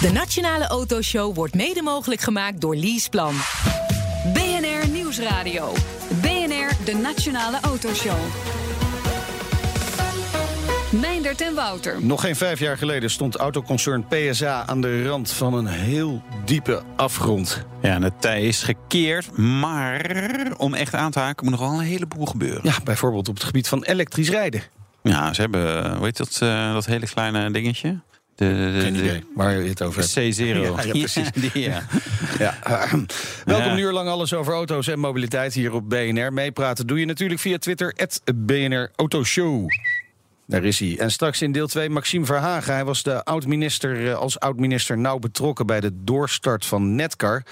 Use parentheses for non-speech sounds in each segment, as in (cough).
De Nationale Autoshow wordt mede mogelijk gemaakt door Leaseplan. BNR Nieuwsradio. BNR, de Nationale Autoshow. Meindert en Wouter. Nog geen vijf jaar geleden stond autoconcern PSA aan de rand van een heel diepe afgrond. Ja, en het tij is gekeerd, maar om echt aan te haken moet nog wel een heleboel gebeuren. Ja, bijvoorbeeld op het gebied van elektrisch rijden. Ja, ze hebben, hoe heet dat, uh, dat hele kleine dingetje? De, de, Geen idee waar je het over hebt. C0. (laughs) Ja, ja precies. (laughs) ja. ja. (laughs) (clears throat) Welkom een uur lang alles over auto's en mobiliteit hier op BNR. Meepraten doe je natuurlijk via Twitter, BNR Autoshow. Daar is hij. En straks in deel 2 Maxime Verhagen. Hij was de oud-minister, als oud-minister nauw betrokken bij de doorstart van Netcar.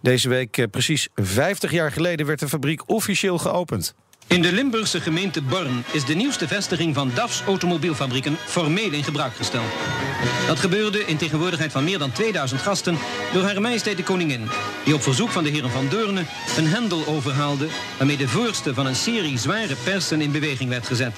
Deze week, precies 50 jaar geleden, werd de fabriek officieel geopend. In de Limburgse gemeente Born is de nieuwste vestiging van DAF's automobielfabrieken formeel in gebruik gesteld. Dat gebeurde in tegenwoordigheid van meer dan 2000 gasten door Haar Majesteit de Koningin, die op verzoek van de heren van Deurne een hendel overhaalde waarmee de voorste van een serie zware persen in beweging werd gezet.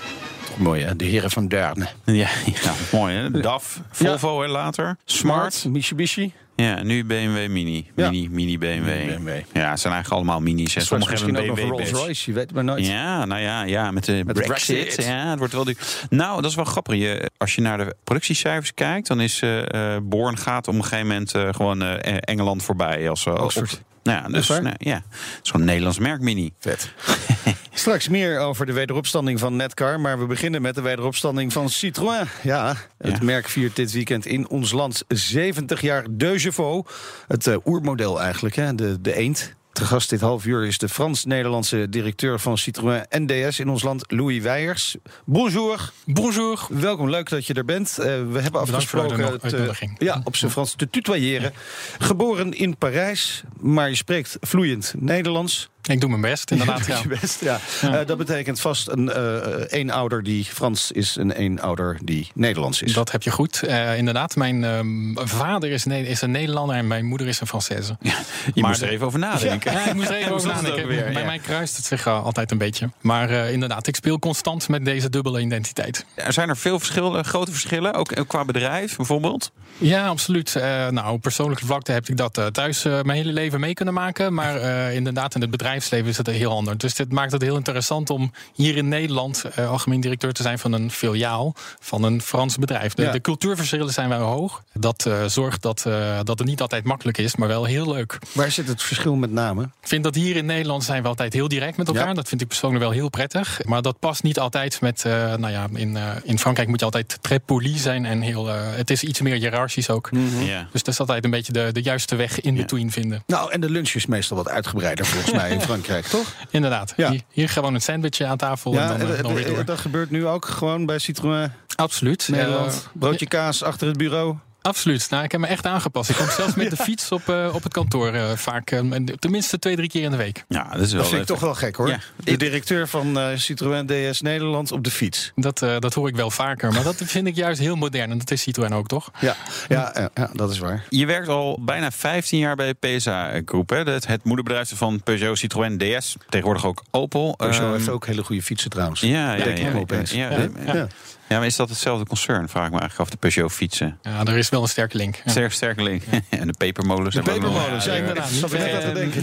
Mooi, hè? De heren van Deurne. Ja, ja mooi, hè? DAF, Volvo ja. later, Smart, Smart, Mitsubishi. Ja, nu BMW Mini. Mini, ja. mini BMW. BMW. Ja, het zijn eigenlijk allemaal minis. En sommige hebben een BMW Rolls Royce, je weet maar nooit. Ja, nou ja, ja met de met Brexit. Brexit. Ja, het wordt wel duur. Nou, dat is wel grappig. Je, als je naar de productiecijfers kijkt, dan is uh, Born gaat op een gegeven moment uh, gewoon uh, Engeland voorbij. Als, Oxford. Nou ja, dus nou, ja, zo'n Nederlands merk Mini. Vet. (laughs) Straks meer over de wederopstanding van Netcar. Maar we beginnen met de wederopstanding van Citroën. Ja, het ja. merk viert dit weekend in ons land 70 jaar De Chevaux. Het uh, oermodel eigenlijk, hè? De, de eend. Te gast dit half uur is de Frans-Nederlandse directeur van Citroën NDS in ons land, Louis Weijers. Bonjour. Bonjour. Welkom, leuk dat je er bent. Uh, we hebben afgesproken het, uh, ja, op zijn Frans te tutoyeren. Geboren in Parijs, maar je spreekt vloeiend Nederlands. Ik doe mijn best, (laughs) inderdaad. Ja. Je best, ja. ja. Uh, dat betekent vast een uh, eenouder die Frans is en een eenouder die Nederlands is. Dat heb je goed. Uh, inderdaad, mijn vader is, is, een Nederlander en mijn moeder is een Française. Ja, je maar moest er even over nadenken. Ja, ik moest er even (laughs) over nadenken. Weer, Bij mij kruist het zich altijd een beetje. Maar inderdaad, ik speel constant met deze dubbele identiteit. Er zijn er veel verschillen, grote verschillen, ook qua bedrijf bijvoorbeeld? Ja, absoluut. nou, op persoonlijke vlakte heb ik dat thuis mijn hele leven mee kunnen maken. Maar inderdaad, in het bedrijf bedrijfsleven is het heel anders. Dus dit maakt het heel interessant om hier in Nederland uh, algemeen directeur te zijn van een filiaal van een Frans bedrijf. De, ja. de cultuurverschillen zijn wel hoog. Dat uh, zorgt dat, uh, dat het niet altijd makkelijk is, maar wel heel leuk. Waar zit het verschil met name? Ik vind dat hier in Nederland zijn we altijd heel direct met elkaar. Ja. Dat vind ik persoonlijk wel heel prettig. Maar dat past niet altijd met, nou ja, in, in Frankrijk moet je altijd très poli zijn en heel, het is iets meer hiërarchisch ook. Mm -hmm. yeah. Dus dat is altijd een beetje de, de juiste weg in between vinden. Nou, en de lunch is meestal wat uitgebreider volgens mij (laughs) Frankrijk, toch? Inderdaad. Ja. Hier, hier, gewoon een sandwichje aan tafel ja, en dan, en, dan weer door. Dat gebeurt nu ook gewoon bij Citroën? Absoluut. Nederland. Broodje kaas achter het bureau? Absoluut. Nou, ik heb me echt aangepast. Ik kom zelfs met (laughs) de fiets op, uh, op het kantoor uh, vaak. Uh, tenminste twee, drie keer in de week. Ja, dat is wel. Dat vind ik toch wel gek hoor. Ja. De directeur van Citroën DS Nederland op de fiets. Dat, dat hoor ik wel vaker. Maar dat vind ik juist heel modern. En dat is Citroën ook, toch? Ja, ja, ja, dat is waar. Je werkt al bijna 15 jaar bij PSA Groep. Hè? Het, het moederbedrijf van Peugeot, Citroën, DS. Tegenwoordig ook Opel. Peugeot um, heeft ook hele goede fietsen trouwens. Ja, ja, ja, ja, ja, ja, maar is dat hetzelfde concern? Vraag ik me eigenlijk af, de Peugeot fietsen. Ja, er is wel een sterke link. Ja. Sterke, sterke link. (laughs) en de pepermolens. De pepermolens, ja, inderdaad. Dat net aan te (laughs) denken.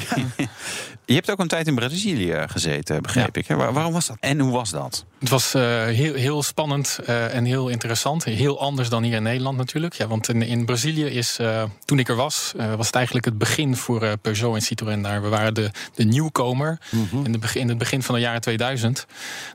Je hebt ook een tijd in Brazilië gezeten, begreep ik. Waar, waarom was dat? En hoe was dat? Het was uh, heel, heel spannend uh, en heel interessant. Heel anders dan hier in Nederland natuurlijk. Ja, want in, in Brazilië is, uh, toen ik er was, was het eigenlijk het begin voor Peugeot en Citroën daar. We waren de, de nieuwkomer mm -hmm. in, de begin, in het begin van de jaren 2000.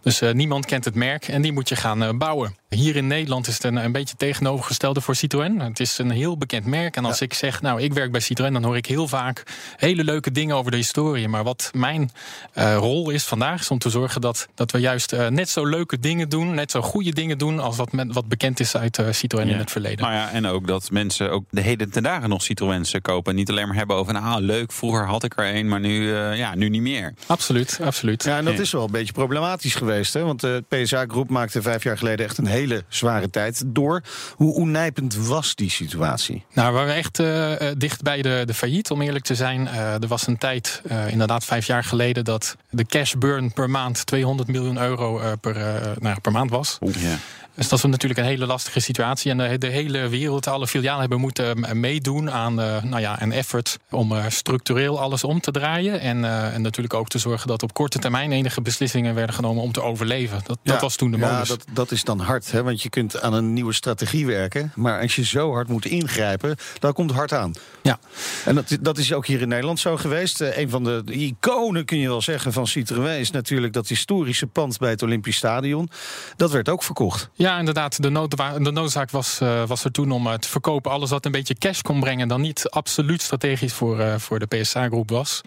Dus niemand kent het merk en die moet je gaan bouwen. Hier in Nederland is het een, een beetje tegenovergestelde voor Citroën. Het is een heel bekend merk. En als ja. ik zeg, nou, ik werk bij Citroën, dan hoor ik heel vaak hele leuke dingen over de historie. Maar wat mijn rol is vandaag, is om te zorgen dat, dat we juist net zo leuke dingen doen, net zo goede dingen doen, als wat, met, wat bekend is uit uh, Citroën ja. in het verleden. Maar ja, en ook dat mensen ook de heden ten dagen nog Citroëns kopen. Niet alleen maar hebben over, nou, leuk, vroeger had ik er een, maar nu, ja, nu niet meer. Absoluut, absoluut. Ja, en dat is wel een beetje problematisch geweest. Hè? Want de PSA-groep maakte vijf jaar geleden echt een hele zware tijd door. Hoe, hoe nijpend was die situatie? Nou, we waren echt uh, dicht bij de, de failliet, om eerlijk te zijn. Uh, er was een tijd, uh, inderdaad vijf jaar geleden, dat de cash burn per maand 200 miljoen euro per, nou, per maand was. Dus dat is natuurlijk een hele lastige situatie. En de, de hele wereld, alle filialen hebben moeten meedoen aan nou ja, een effort om structureel alles om te draaien. En, en natuurlijk ook te zorgen dat op korte termijn enige beslissingen werden genomen om te overleven. Dat, dat was toen de modus. Ja, dat, dat is dan hard, hè? want je kunt aan een nieuwe strategie werken. Maar als je zo hard moet ingrijpen, dan komt het hard aan. Ja. En dat, dat is ook hier in Nederland zo geweest. Een van de iconen, kun je wel zeggen, van Citroën is natuurlijk dat historische pand bij het Olympisch Stadion. Dat werd ook verkocht. Ja, inderdaad. De, de noodzaak was, uh, was er toen om uh, te verkopen alles wat een beetje cash kon brengen. Dan niet absoluut strategisch voor, voor de PSA-groep was.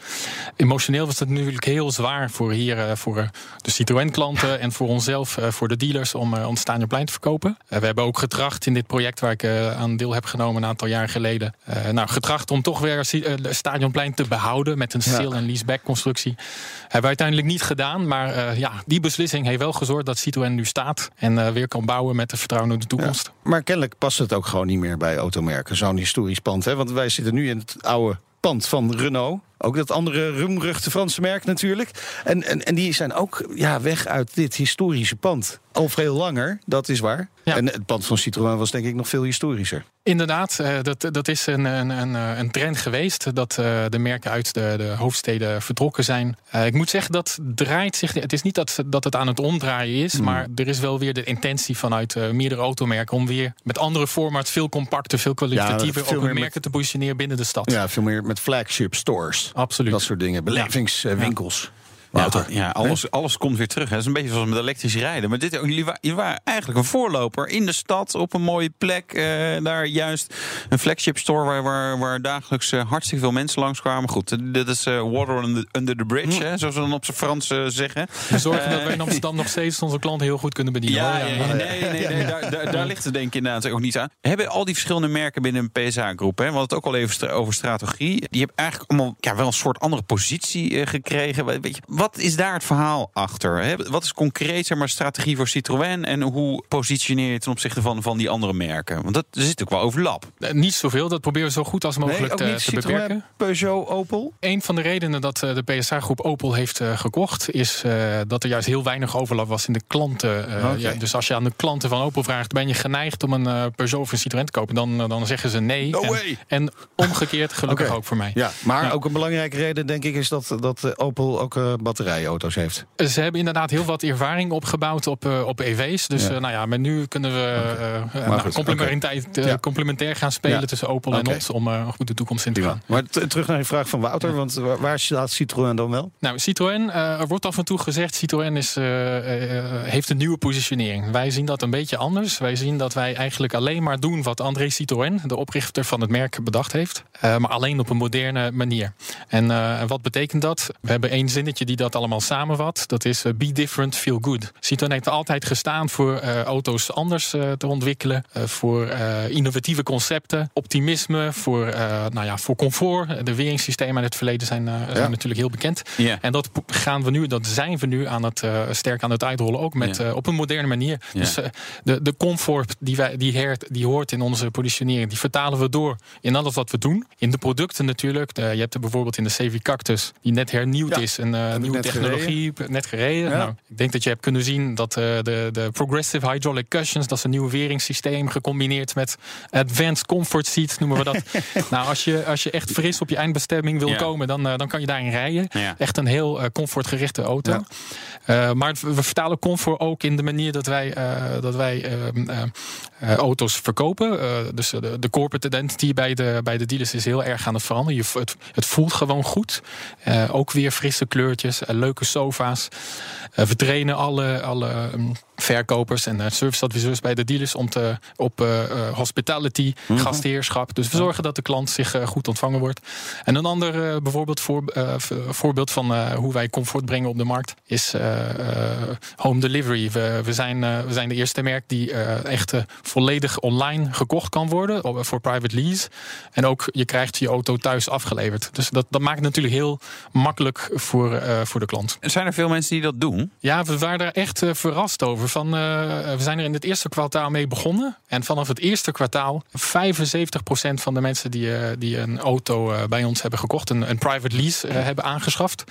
Emotioneel was het natuurlijk heel zwaar voor hier, voor de Citroën-klanten en voor onszelf, voor de dealers, om, om Stadionplein te verkopen. we hebben ook getracht in dit project waar ik aan deel heb genomen een aantal jaar geleden. nou, getracht om toch weer het Stadionplein te behouden met een sale- en leaseback constructie. Hebben we uiteindelijk niet gedaan. Maar ja, die beslissing heeft wel gezorgd dat Citroën nu staat. En weer kan bouwen met de vertrouwen in de toekomst. Ja, maar kennelijk past het ook gewoon niet meer bij automerken. Zo'n historisch pand. Hè? Want wij zitten nu in het oude pand van Renault. Ook dat andere roemruchte Franse merk natuurlijk. En, en, en die zijn ook ja, weg uit dit historische pand. Al veel langer, dat is waar. Ja. En het pand van Citroën was denk ik nog veel historischer. Inderdaad, uh, dat, dat is een, een, een, een trend geweest. Dat uh, de merken uit de, de hoofdsteden vertrokken zijn. Ik moet zeggen, dat draait zich. Het is niet dat, dat het aan het omdraaien is. Mm. Maar er is wel weer de intentie vanuit meerdere automerken. om weer met andere formats, veel compacter, veel kwalitatiever. Ja, ook merken met, te positioneren binnen de stad. Ja, veel meer met flagship stores. Absoluut. Dat soort dingen. Belevingswinkels. Ja, ja, alles, alles komt weer terug. Hè. Dat is een beetje zoals met elektrisch rijden. Maar dit, jullie, waren, waren eigenlijk een voorloper in de stad op een mooie plek. Uh, daar juist een flagship store waar, waar, waar dagelijks uh, hartstikke veel mensen langskwamen. Goed, dit is uh, water under, under the bridge, hm. hè, zoals we dan op zijn Frans zeggen. We zorgen dat wij in Amsterdam nog steeds onze klanten heel goed kunnen bedienen. Ja, ja, ja nee, nee, nee, daar, daar, daar, ligt het denk ik inderdaad ook niet aan. Hebben al die verschillende merken binnen een PSA-groep, we hadden het ook al even over strategie. Die hebben eigenlijk allemaal ja, wel een soort andere positie gekregen. Weet je, wat is daar het verhaal achter? Wat is concreet zeg maar, strategie voor Citroën en hoe positioneer je ten opzichte van, van die andere merken? Want dat, er zit ook wel overlap. Eh, niet zoveel, dat proberen we zo goed als mogelijk nee, te, te beperken. Peugeot, Opel? Een van de redenen dat eh, de PSA-groep Opel heeft uh, gekocht, is uh, dat er juist heel weinig overlap was in de klanten. Okay. ja, dus als je aan de klanten van Opel vraagt: ben je geneigd om een Peugeot of een Citroën te kopen? Dan, dan zeggen ze nee. No en, way. en omgekeerd, gelukkig okay. ook voor mij. Ja, maar ja. ook een belangrijke reden, denk ik, is dat, dat Opel ook batterijen auto's heeft. Ze hebben inderdaad heel wat ervaring opgebouwd op, uh, op EV's. Dus ja. uh, nou ja, maar nu kunnen we okay. uh, nou, complementair, okay. complementair gaan spelen tussen Opel okay. en ons om een goede toekomst in te gaan. Maar terug naar je vraag van Wouter, want waar staat Citroën dan wel? Nou, Citroën, er wordt af en toe gezegd, Citroën is, heeft een nieuwe positionering. Wij zien dat een beetje anders. Wij zien dat wij eigenlijk alleen maar doen wat André Citroën, de oprichter van het merk, bedacht heeft. maar alleen op een moderne manier. En wat betekent dat? We hebben één zinnetje die dat allemaal samenvat. Dat is uh, be different, feel good. Citroën heeft altijd gestaan voor uh, auto's anders uh, te ontwikkelen. voor innovatieve concepten, optimisme, voor, nou ja, voor comfort. De weringssystemen in het verleden zijn, zijn natuurlijk heel bekend. Yeah. En dat gaan we nu, dat zijn we nu aan het, sterk aan het uitrollen. Ook met, yeah. op een moderne manier. Yeah. Dus de, de comfort die, wij, die, heert, die hoort in onze positionering, die vertalen we door in alles wat we doen. In de producten natuurlijk. Je hebt er bijvoorbeeld in de CV Cactus, die net hernieuwd is. Een nieuwe technologie, gereden. net gereden. Ja. Nou, ik denk dat je hebt kunnen zien dat uh, de, de Progressive Hydraulic Cushions, dat is een nieuw weringssysteem gecombineerd met Advanced Comfort Seats, noemen we dat. (laughs) nou, als je, als je echt fris op je eindbestemming wil Ja. komen, dan, uh, dan kan je daarin rijden. Ja. Echt een heel uh, comfortgerichte auto. Maar we vertalen comfort ook in de manier dat wij, dat wij uh, auto's verkopen. dus de, de corporate identity bij de, bij de dealers is heel erg aan het veranderen. Je, het, het voelt gewoon goed. ook weer frisse kleurtjes, leuke sofa's. we trainen alle, alle um, verkopers en serviceadviseurs bij de dealers om te, op hospitality, Mhm. gastheerschap. Dus we zorgen dat de klant zich goed ontvangen wordt. En een ander bijvoorbeeld voor, voorbeeld van hoe wij comfort brengen op de markt is home delivery. We, we, zijn, we zijn de eerste merk die echt volledig online gekocht kan worden voor private lease. En ook je krijgt je auto thuis afgeleverd. Dus dat, dat maakt het natuurlijk heel makkelijk voor voor de klant. Zijn er veel mensen die dat doen? Ja, we waren daar echt eh, verrast over. Van, eh, we zijn er in het eerste kwartaal mee begonnen. En vanaf het eerste kwartaal 75% van de mensen die, eh, die een auto eh, bij ons hebben gekocht, een, een private lease eh, hebben aangeschaft,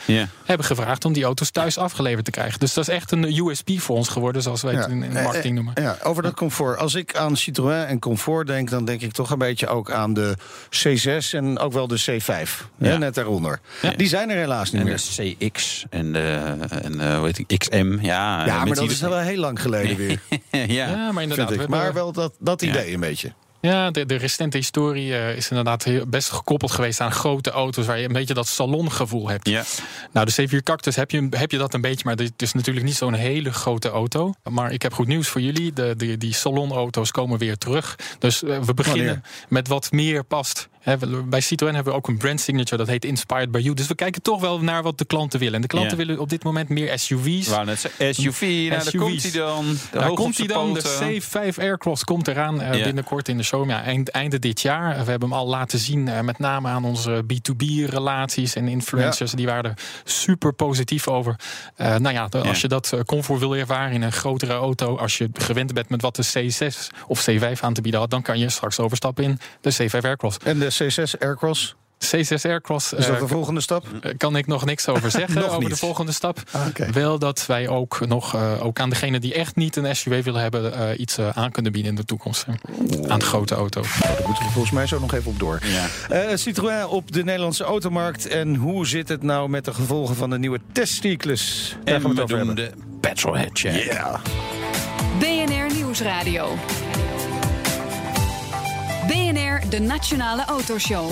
hebben gevraagd om die auto's thuis afgeleverd te krijgen. Dus dat is echt een USP voor ons geworden, zoals wij het in, in de marketing noemen. Ja, over dat comfort. Als ik aan Citroën en comfort denk, dan denk ik toch een beetje ook aan de C6 en ook wel de C5. Hè, Ja. net daaronder. Ja. Die zijn er helaas niet En meer. de CX en de en, eh, hoe heet die, XM. Ja, Ja, maar met dat is wel heel lang geleden weer, (laughs) ja. Ja, maar inderdaad. ik. Maar wel dat, dat idee een beetje. Ja, de, de recente historie eh, is inderdaad heel, best gekoppeld geweest aan grote auto's waar je een beetje dat salongevoel hebt. Ja. Nou, de C4 Cactus heb je, heb je dat een beetje, maar het is natuurlijk niet zo'n hele grote auto. Maar ik heb goed nieuws voor jullie. De, de, die salonauto's komen weer terug. Dus eh, we beginnen Wanneer? met wat meer past. Bij Citroën hebben we ook een brand signature dat heet Inspired by You. Dus we kijken toch wel naar wat de klanten willen. En de klanten Ja. willen op dit moment meer SUV's. Wou net SUV, nou, daar komt hij dan. Daar komt hij dan. De C5 Aircross komt eraan eh, Ja. binnenkort in de showroom. Ja, eind, einde dit jaar. We hebben hem al laten zien, eh, met name aan onze B2B-relaties en influencers. Die waren er super positief over. Eh, nou ja, de- als je dat comfort wil ervaren in een grotere auto, als je gewend bent met wat de C6 of C5 aan te bieden had, dan kan je straks overstappen in de C5 Aircross. En de C6 Aircross, C6 Aircross is dat eh, de volgende stap? eh, kan ik nog niks over (laughs) zeggen Nog over niet. de volgende stap. Ah, oké. Wel dat wij ook nog eh, ook aan degene die echt niet een SUV willen hebben, eh, iets aan kunnen bieden in de toekomst. Aan de grote auto's. Nou, daar moeten we volgens mij zo nog even op door. Ja. Eh, Citroën op de Nederlandse automarkt. En hoe zit het nou met de gevolgen van de nieuwe testcyclus? Daar gaan En we het we over doen hebben. de petrolhead check. Ja. BNR Nieuwsradio. BNR, de Nationale Autoshow.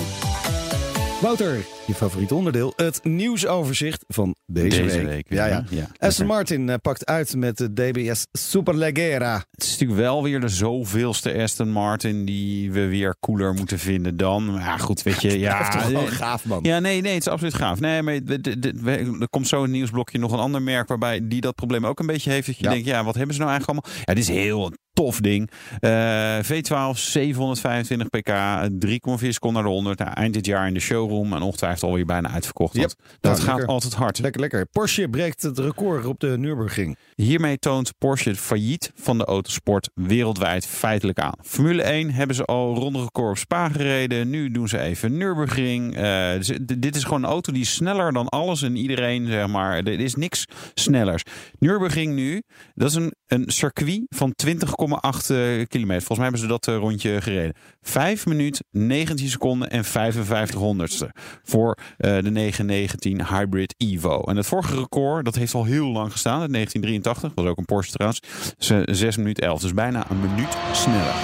Wouter, je favoriete onderdeel, het nieuwsoverzicht van deze, Deze week. week, Ja, ja. ja. Aston Martin eh, pakt uit met de DBS Superleggera. Het is natuurlijk wel weer de zoveelste Aston Martin die we weer cooler moeten vinden dan. Maar ja, goed, weet je. (laughs) Ja, Blijft toch gewoon eh, gaaf, man. Ja, nee, nee, het is absoluut gaaf. Nee, maar de- de- de- we- er komt zo in het nieuwsblokje nog een ander merk waarbij die dat probleem ook een beetje heeft. Dat je Ja. denkt, ja, wat hebben ze nou eigenlijk allemaal? Ja, dit is heel tof ding. Eh, V12, 725 pk, 3,4 seconden naar de 100. Nou, eind dit jaar in de showroom en ongetwijfeld alweer bijna uitverkocht. Yep. Dat Nou, gaat lekker. altijd hard. Lekker, lekker. Porsche breekt het record op de Nürburgring. Hiermee toont Porsche het failliet van de autosport wereldwijd feitelijk aan. Formule 1 hebben ze al ronde record op Spa gereden. Nu doen ze even Nürburgring. Dus d- dit is gewoon een auto die is sneller dan alles en iedereen, zeg maar. Er is niks snellers. Nürburgring nu, dat is een, een circuit van 20,8 eh, kilometer. Volgens mij hebben ze dat eh, rondje gereden. 5 minuten, 19 seconden en 55 honderdste voor eh, de 919 Hybrid Evo. En het vorige record, dat heeft al heel lang gestaan, in 1983. Was ook een Porsche trouwens. Dus, eh, 6 minuten 11, dus bijna een minuut sneller.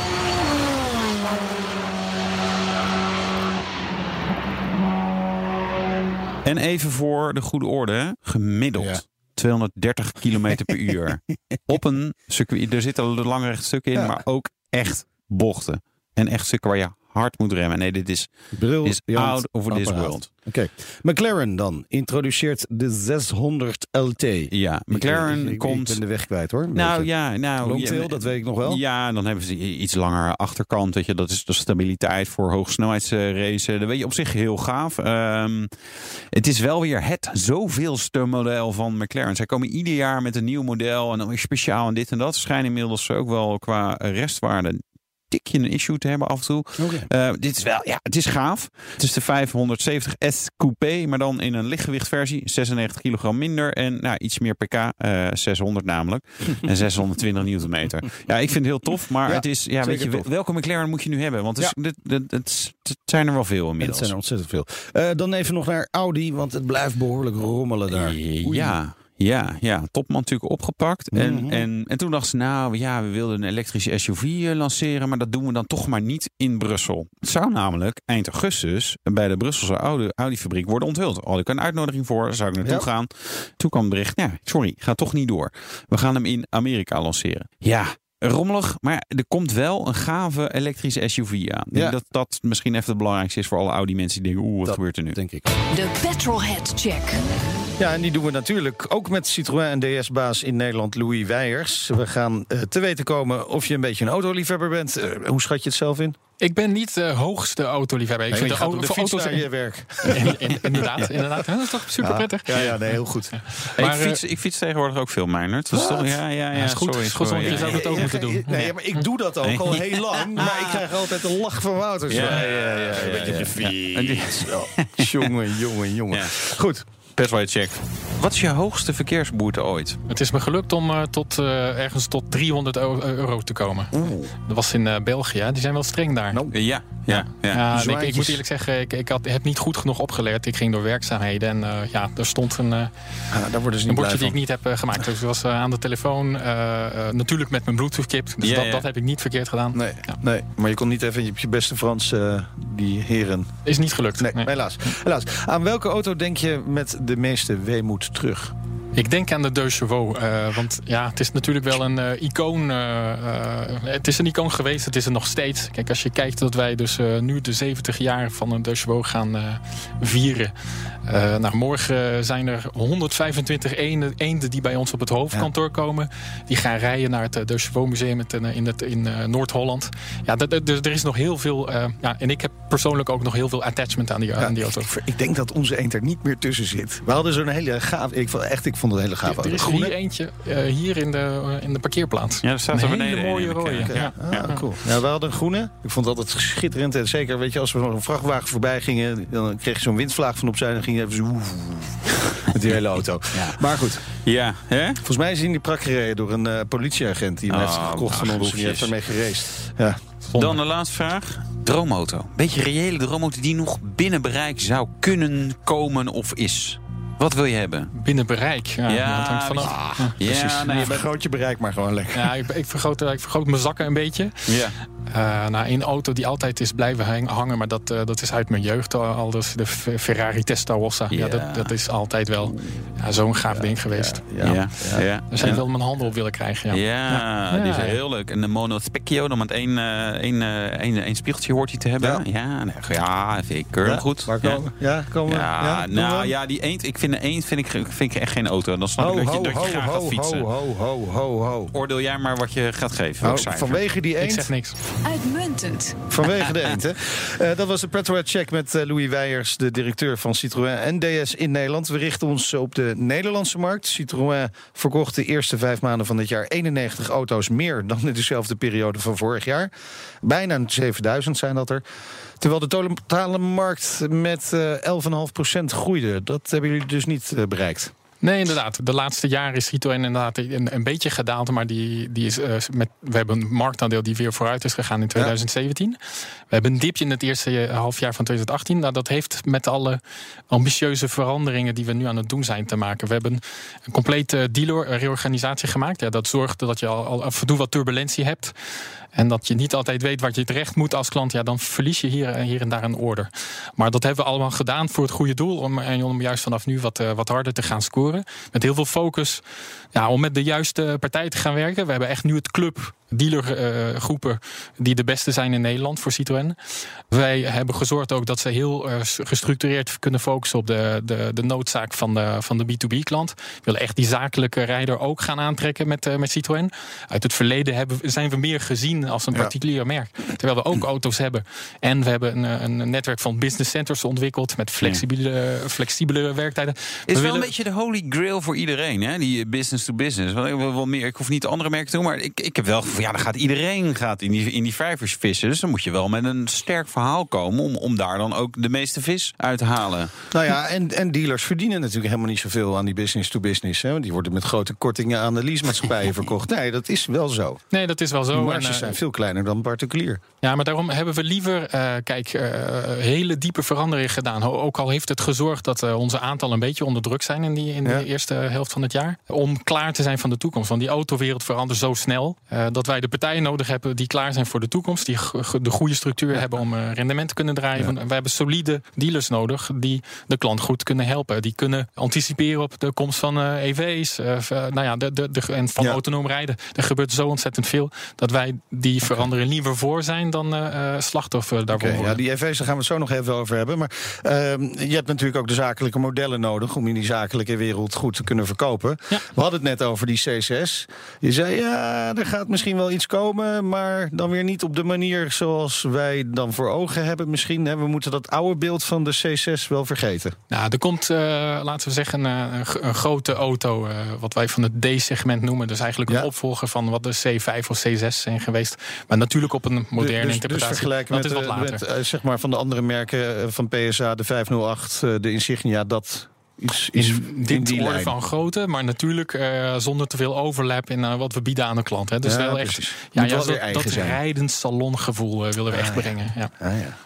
En even voor de goede orde, gemiddeld. 230 km per (laughs) uur. Op een circuit. Er zitten lange rechte stukken in, Ja. maar ook echt bochten. En echt stukken waar je hard moet remmen. Nee, dit is, Bril is out of this world. Oké. McLaren dan introduceert de 600 LT. Ja, McLaren Ik- ik, ik, komt... Ik ben de weg kwijt hoor. nou ja, nou... Longtail, ja, dat weet ik nog wel. Ja, dan hebben ze iets langer achterkant. Weet je, dat is de stabiliteit voor hoogsnelheidsracen. Dat weet je op zich heel gaaf. Ehm, het is wel weer het zoveelste model van McLaren. Zij komen ieder jaar met een nieuw model en dan weer speciaal en dit en dat. Schijnen inmiddels ook wel qua restwaarde tikje een issue te hebben af en toe. Eh, dit is wel, ja, het is gaaf. Het is de 570 S Coupé, maar dan in een lichtgewichtversie. 96 kilogram minder en nou, iets meer pk. eh 600 namelijk. en 620 newtonmeter. Ja, ik vind het heel tof, maar Ja, het is, ja, weet je, tof. welke McLaren moet je nu hebben? Want het, is, dit, dit- het, het zijn er wel veel En het inmiddels. zijn er ontzettend veel. Eh, dan even nog naar Audi, want het blijft behoorlijk rommelen daar. Oei. Ja, ja, ja, topman natuurlijk opgepakt. En, Mhm. en, en toen dachten ze, nou ja, we wilden een elektrische SUV eh, lanceren, maar dat doen we dan toch maar niet in Brussel. Het zou namelijk eind augustus bij de Brusselse Audi- Audi-fabriek worden onthuld. Al ik een uitnodiging voor, zou ik naartoe Ja. gaan. Toen kwam het bericht, ja, sorry, gaat toch niet door. We gaan hem in Amerika lanceren. Ja, rommelig, maar er komt wel een gave elektrische SUV aan. Ik denk Ja. dat dat misschien even het belangrijkste is voor alle Audi-mensen die denken, oeh, wat Dat gebeurt er nu? Denk ik. De Petrolhead Check. Ja, en die doen we natuurlijk ook met Citroën en DS-baas in Nederland, Louis Weijers. We gaan eh, te weten komen of je een beetje een autoliefhebber bent. Eh, hoe schat je het zelf in? Ik ben niet de hoogste autoliefhebber. Ik Nee, vind je de, de voor auto's je werk. In- in- inderdaad, inderdaad. Dat is toch super prettig. Ja, ja, nee, heel goed. Hey, Maar, ik, fiets, ik fiets tegenwoordig ook veel, Meijnerd. Dat is toch, ja, ja, ja, is goed. sorry, sorry, want je zou dat ook Ja, moeten ja, doen. Nee, maar ik doe dat ook al heel lang. (laughs) Maar ik krijg altijd een lach van Wouters. Ja, ja, ja, Een beetje op de fiets. (laughs) Jongen, jongen, jongen. Goed. Petrolhead check. Wat is je hoogste verkeersboete ooit? Het is me gelukt om eh, tot, eh, ergens tot 300 eu- euro te komen. Dat was in eh, België. Die zijn wel streng daar. Nou, Ja, ja, ja. Ja, en ik, moet eerlijk zeggen, ik, ik had, heb niet goed genoeg opgeleerd. Ik ging door werkzaamheden en eh, ja, er stond een, daar worden ze een bordje die ik niet heb eh, gemaakt. Dus ik was eh, aan de telefoon, natuurlijk met mijn bluetooth-kip. Dus Ja, dat, ja. dat heb ik niet verkeerd gedaan. Nee, Ja. nee, maar je kon niet even je beste Frans die heren. Is niet gelukt. Nee, Nee. helaas. helaas. Aan welke auto denk je met de meeste weemoed terug? Ik denk aan de Deux Chevaux. eh, want ja, het is natuurlijk wel een eh, icoon. eh, het is een icoon geweest, het is er nog steeds. Kijk, als je kijkt dat wij dus nu de 70 jaar van een Deux Chevaux gaan vieren. Eh nou, morgen zijn er 125 eenden, eenden die bij ons op het hoofdkantoor komen. Die gaan rijden naar het eh, Chevaux Museum in, in, het- in eh, Noord-Holland. Ja, dat- dat- dus er is nog heel veel... eh, ja, en ik heb persoonlijk ook nog heel veel attachment aan die, aan die auto. ik, ik denk dat onze eend er niet meer tussen zit. We hadden zo'n hele gaaf... Ik vond, echt, ik vond het een hele gaaf Er auto. is er Groene? hier eentje, eh, hier in de, in de parkeerplaats. Ja, er staat een er hele mooie in de rode. kerk. Ja. Ah, cool. Ja, we hadden een groene. Ik vond het altijd schitterend. En zeker, weet je, als we een vrachtwagen voorbij gingen... dan kreeg je zo'n windvlaag van opzij... en dan ging even zo... woef, met die hele auto. (laughs) Maar goed, Ja, hè? volgens mij is die in die prak gereden... door een eh, politieagent die hem Oh, heeft gekocht van ach, ons. En die heeft daarmee gereest. Ja. Dan de laatste vraag. Droomauto. Beetje reële droomauto die nog binnen bereik zou kunnen komen of is. Wat wil je hebben? Binnen bereik. Ja, Ja, dat hangt vanaf. weet Ja. Precies. Ja, nee, je vergroot je bereik maar gewoon lekker. Ja, ik, ik, vergroot, ik vergroot mijn zakken een beetje. ja. Eh nou, een auto die altijd is blijven hang- hangen, maar dat, eh, dat is uit mijn jeugd al. dus de Ferrari Testarossa. Ja. Ja. dat, dat is altijd wel ja, zo'n gaaf ding geweest. Ja, Ja, ja. ja. ja. Daar zou ik wel mijn handen op willen krijgen. Ja. Ja, Ja. die is heel leuk. En de Mono Specchio, dan met één, eh, één, eh, één, één spiegeltje hoort hij te hebben. Ja. Ja, nee, ja vind ik keurig Ja, goed. Waar Ja. komen? Ja, komen we? Ja, nou ja, die eend, ik vind de eend vind ik, vind ik echt geen auto. Dan snap Ho, ik dat je, ho, dat je ho, graag ho, gaat fietsen. ho, ho, ho, ho, ho. Oordeel jij maar wat je gaat geven. Nou, vanwege die Ik eend. zeg niks. Uitmuntend. Vanwege de hè? Eh, dat was de Petrolhead Check met eh, Louis Weijers, de directeur van Citroën en DS in Nederland. We richten ons op de Nederlandse markt. Citroën verkocht de eerste vijf maanden van dit jaar 91 auto's meer dan in dezelfde periode van vorig jaar. Bijna 7000 zijn dat er. Terwijl de totale markt met eh 11,5% groeide. Dat hebben jullie dus niet eh, bereikt. Nee, inderdaad. De laatste jaren is Citroën inderdaad een, een beetje gedaald. Maar die, die is, eh, met, we hebben een marktaandeel die weer vooruit is gegaan in 2017. We hebben een dipje in het eerste eh, halfjaar van 2018. Nou, dat heeft met alle ambitieuze veranderingen die we nu aan het doen zijn te maken. We hebben een complete dealer-reorganisatie gemaakt. Ja, dat zorgt dat je al, al af en toe wat turbulentie hebt. En dat je niet altijd weet wat je terecht moet als klant. Ja, dan verlies je hier, hier en daar een order. Maar dat hebben we allemaal gedaan voor het goede doel. Om, en om juist vanaf nu wat, eh, wat harder te gaan scoren. Met heel veel focus. Ja, om met de juiste partij te gaan werken. We hebben echt nu het club dealergroepen die de beste zijn in Nederland voor Citroën. Wij hebben gezorgd ook dat ze heel eh, gestructureerd kunnen focussen op de, de, de noodzaak van de, van de B2B-klant. We willen echt die zakelijke rijder ook gaan aantrekken met, eh, met Citroën. Uit het verleden hebben, zijn we meer gezien als een Ja. particulier merk. Terwijl we ook (clears throat) auto's hebben. En we hebben een, een netwerk van business centers ontwikkeld met flexibele, flexibele werktijden. Is We wel willen- een beetje de holy grail voor iedereen, hè? die business to business. Ik wil wel meer. Ik hoef niet andere merken te doen, maar ik, ik heb wel. Ja, dan gaat iedereen gaat in die in die vijvers vissen. Dus dan moet je wel met een sterk verhaal komen om, om daar dan ook de meeste vis uit te halen. Nou ja, en, en dealers verdienen natuurlijk helemaal niet zoveel aan die business to business. Hè? Want Die worden met grote kortingen aan de leasemaatschappijen (laughs) verkocht. Nee, dat is wel zo. Nee, dat is wel De zo. En, marges eh, zijn veel kleiner dan particulier. Ja, maar daarom hebben we liever, eh, kijk, eh, hele diepe veranderingen gedaan. Ook al heeft het gezorgd dat eh, onze aantallen een beetje onder druk zijn in, die, in Ja. de eerste helft van het jaar. Om klaar te zijn van de toekomst. Want die autowereld verandert zo snel. eh, dat wij de partijen nodig hebben die klaar zijn voor de toekomst. Die de goede structuur hebben om eh, rendement te kunnen draaien. Wij hebben solide dealers nodig die de klant goed kunnen helpen. Die kunnen anticiperen op de komst van eh, EV's. eh, v- nou ja, de, de, de, en van Ja. autonoom rijden. Er gebeurt zo ontzettend veel dat wij die veranderen liever voor zijn dan eh, eh, slachtoffer daarvoor. Oké, ja, die EV's, daar gaan we het zo nog even over hebben. Maar ehm, je hebt natuurlijk ook de zakelijke modellen nodig... om in die zakelijke wereld goed te kunnen verkopen. We hadden het net over die C6. Je zei, ja, er gaat misschien wel iets komen, maar dan weer niet op de manier zoals wij dan voor ogen hebben. Misschien hè, we moeten dat oude beeld van de C6 wel vergeten. Nou, er komt, uh, laten we zeggen, een, een grote auto, uh, wat wij van het D-segment noemen. Dus eigenlijk een Ja. opvolger van wat de C5 of C6 zijn geweest. Maar natuurlijk op een moderne dus, dus interpretatie. vergelijken dat met, is wat eh, later. met eh, zeg maar van de andere merken eh, van PSA, de 508, eh, de Insignia, dat iets, iets in in dit die orde van grootte, maar natuurlijk eh, zonder te veel overlap in eh, wat we bieden aan de klant. Hè. Dus Ja, wel echt ja, dat, rijdend salongevoel eh, willen we echt Ah, ja. brengen. Ja. Ah, ja,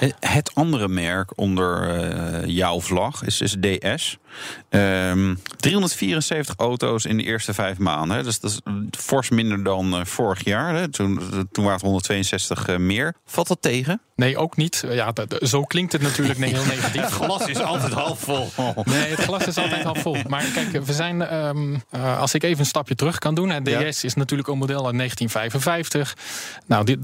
ja. Het andere merk onder eh, jouw vlag is, is DS. Ehm, 374 auto's in de eerste vijf maanden. Hè. Dus dat is fors minder dan vorig jaar. Hè. Toen, toen waren het 162 eh, meer. Valt dat tegen? Nee, ook niet. Ja, dat- zo klinkt het natuurlijk heel negatief. (laughs) Het glas is altijd half vol. Nee, het glas is altijd half (laughs) vol. Maar kijk, we zijn, ehm, eh, als ik even een stapje terug kan doen. Ja. DS is natuurlijk een model uit 1955. Nou, die,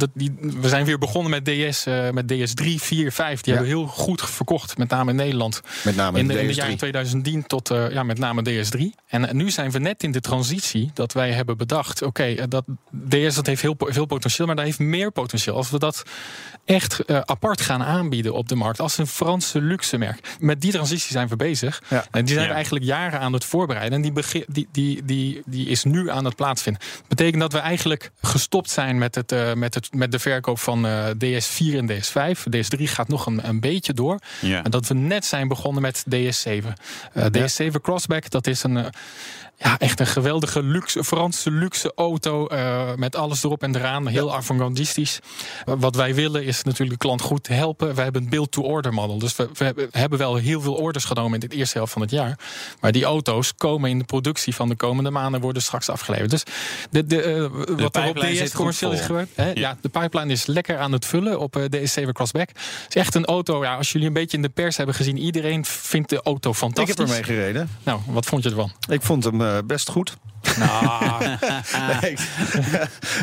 we zijn weer begonnen met DS, eh, met DS 3, 4, 5. Die Ja. hebben heel goed verkocht, met name in Nederland. Met name in de, de in de DS3. jaren 2010 tot eh, ja, met name DS3. En nu zijn we net in de transitie dat wij hebben bedacht: oké, dat DS dat heeft heel veel potentieel, maar dat heeft meer potentieel. Als we dat echt apart gaan aanbieden op de markt als een Franse luxe merk. Met die transitie zijn we bezig. Ja. En die zijn Ja. we eigenlijk jaren aan het voorbereiden. En die, begin, die, die, die, die is nu aan het plaatsvinden. betekent dat we eigenlijk gestopt zijn met, het, eh, met, het, met de verkoop van eh, DS4 en DS5. DS3 gaat nog een, een beetje door. Ja. En dat we net zijn begonnen met DS7. Eh, DS7 Crossback, dat is een. Ja, echt een geweldige luxe, Franse luxe auto eh, met alles erop en eraan. Heel avant-gardistisch. Wat wij willen is natuurlijk de klant goed helpen. We hebben een build-to-order model. Dus we, we hebben- wel heel veel orders genomen in de eerste helft van het jaar. Maar die auto's komen in de productie van de komende maanden worden straks afgeleverd. Dus de, de, eh, wat er op DS commercieel is gebeurd. Hè? Ja. de pipeline is lekker aan het vullen op eh, DS7 Crossback. Het is echt een auto. Ja, als jullie een beetje in de pers hebben gezien, iedereen vindt de auto Ik fantastisch. heb ermee gereden. Nou, wat vond je ervan? Ik vond hem best goed. Nou, Nee,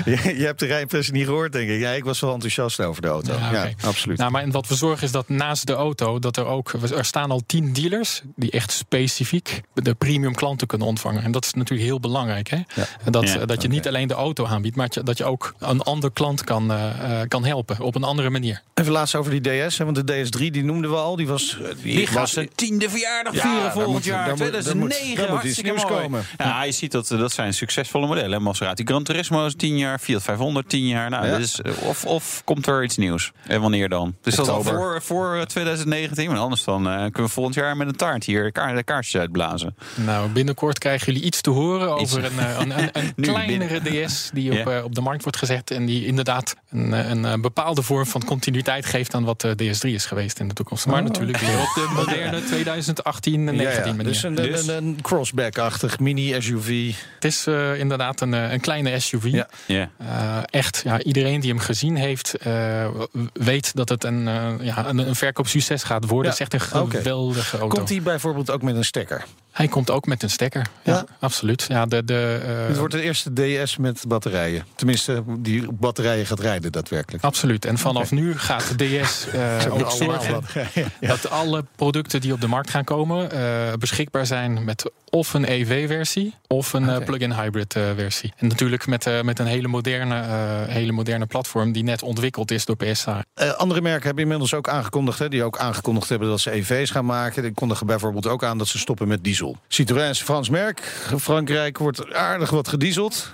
(laughs) je, je hebt de rijimpressie niet gehoord, denk ik. Ja, ik was wel enthousiast over de auto. Ja, absoluut. Nou, maar en wat we zorgen is dat naast de auto, dat er ook, er staan al tien dealers die echt specifiek de premium klanten kunnen ontvangen. En dat is natuurlijk heel belangrijk. Hè? En Dat, Ja, dat je niet alleen de auto aanbiedt, maar dat je- dat je ook een ander klant kan, eh, eh, kan helpen op een andere manier. Even laatst over die DS, hè, want de DS3 die noemden we al. Die was, eh, die Die gaat was zijn tiende verjaardag Ja, vieren volgend moet- jaar. daar moet- daar moet- 2009. daar moet iets hartstikke nieuws mooi. komen. Ja, je ziet dat dat zijn succesvolle modellen. hè. Maserati Gran Turismo is 10 jaar, Fiat 500 10 jaar. Nou, Ja. is, eh, of, of komt er iets nieuws? En wanneer dan? Dus dat is al voor, voor eh, 2019. Want anders dan eh, kunnen we volgend jaar met een taart hier kaart, de kaartjes uitblazen. Nou, binnenkort krijgen jullie iets te horen Iets. over een, eh, een, een, (laughs) kleinere DS die op, Ja. eh, op de markt wordt gezet. En die inderdaad een, eh, een, eh, bepaalde vorm van continuïteit geeft aan wat de DS3 is geweest in de toekomst. Maar natuurlijk weer op de moderne (laughs) 2018 en 19 Oh. ja, ja. manier. Dus een, Dus- een, een crossback-achtig mini-SUV. Het is eh, inderdaad een, eh, een kleine SUV. Ja. Eh, echt, ja, iedereen die hem gezien heeft, eh, weet dat het een, eh, ja, een, een verkoopsucces gaat worden. Ja, Het is echt een geweldige auto. Komt die bijvoorbeeld ook met een stekker? Hij komt ook met een stekker. Ja, Ja? absoluut. Ja, de, de, eh, Het wordt de eerste DS met batterijen. Tenminste, die op batterijen gaat rijden daadwerkelijk. Absoluut. En vanaf nu gaat de DS (laughs) eh, Ze hebben ook zorgen. (laughs) Ja. dat alle producten die op de markt gaan komen eh, beschikbaar zijn met of een EV-versie of een eh, Oké. plug-in hybrid eh, versie. En natuurlijk met, eh, met een hele moderne, eh, hele moderne platform die net ontwikkeld is door PSA. Eh, andere merken hebben inmiddels ook aangekondigd, hè, die ook aangekondigd hebben dat ze EV's gaan maken. Die kondigen bijvoorbeeld ook aan dat ze stoppen met diesel. Citroën is een Frans merk. Frankrijk wordt aardig wat gedieseld.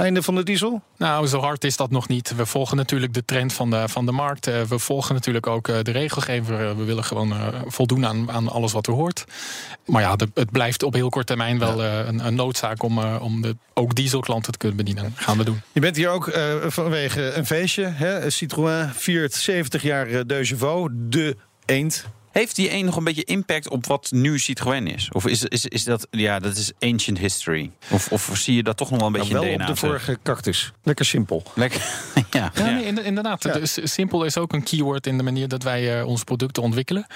Einde van de diesel? Nou, zo hard is dat nog niet. We volgen natuurlijk de trend van de, van de markt. Eh, we volgen natuurlijk ook eh, de regelgever. We willen gewoon eh, voldoen aan, aan alles wat er hoort. Maar ja, het blijft op heel kort termijn wel een, een noodzaak om, om de, ook dieselklanten te kunnen bedienen. gaan we doen. Je bent hier ook vanwege een feestje. Hè? Citroën viert 70 jaar De Chevaux, de eend. Heeft die een nog een beetje impact op wat nu Citroën is? Of is, is, is dat, ja, dat is ancient history? Of, of zie je dat toch nog wel een beetje Nou, in wel DNA op de vorige cactus. Lekker simpel. Lekker, (laughs) ja. Ja, nee, inderdaad. Ja. Dus simpel is ook een keyword in de manier dat wij eh, onze producten ontwikkelen.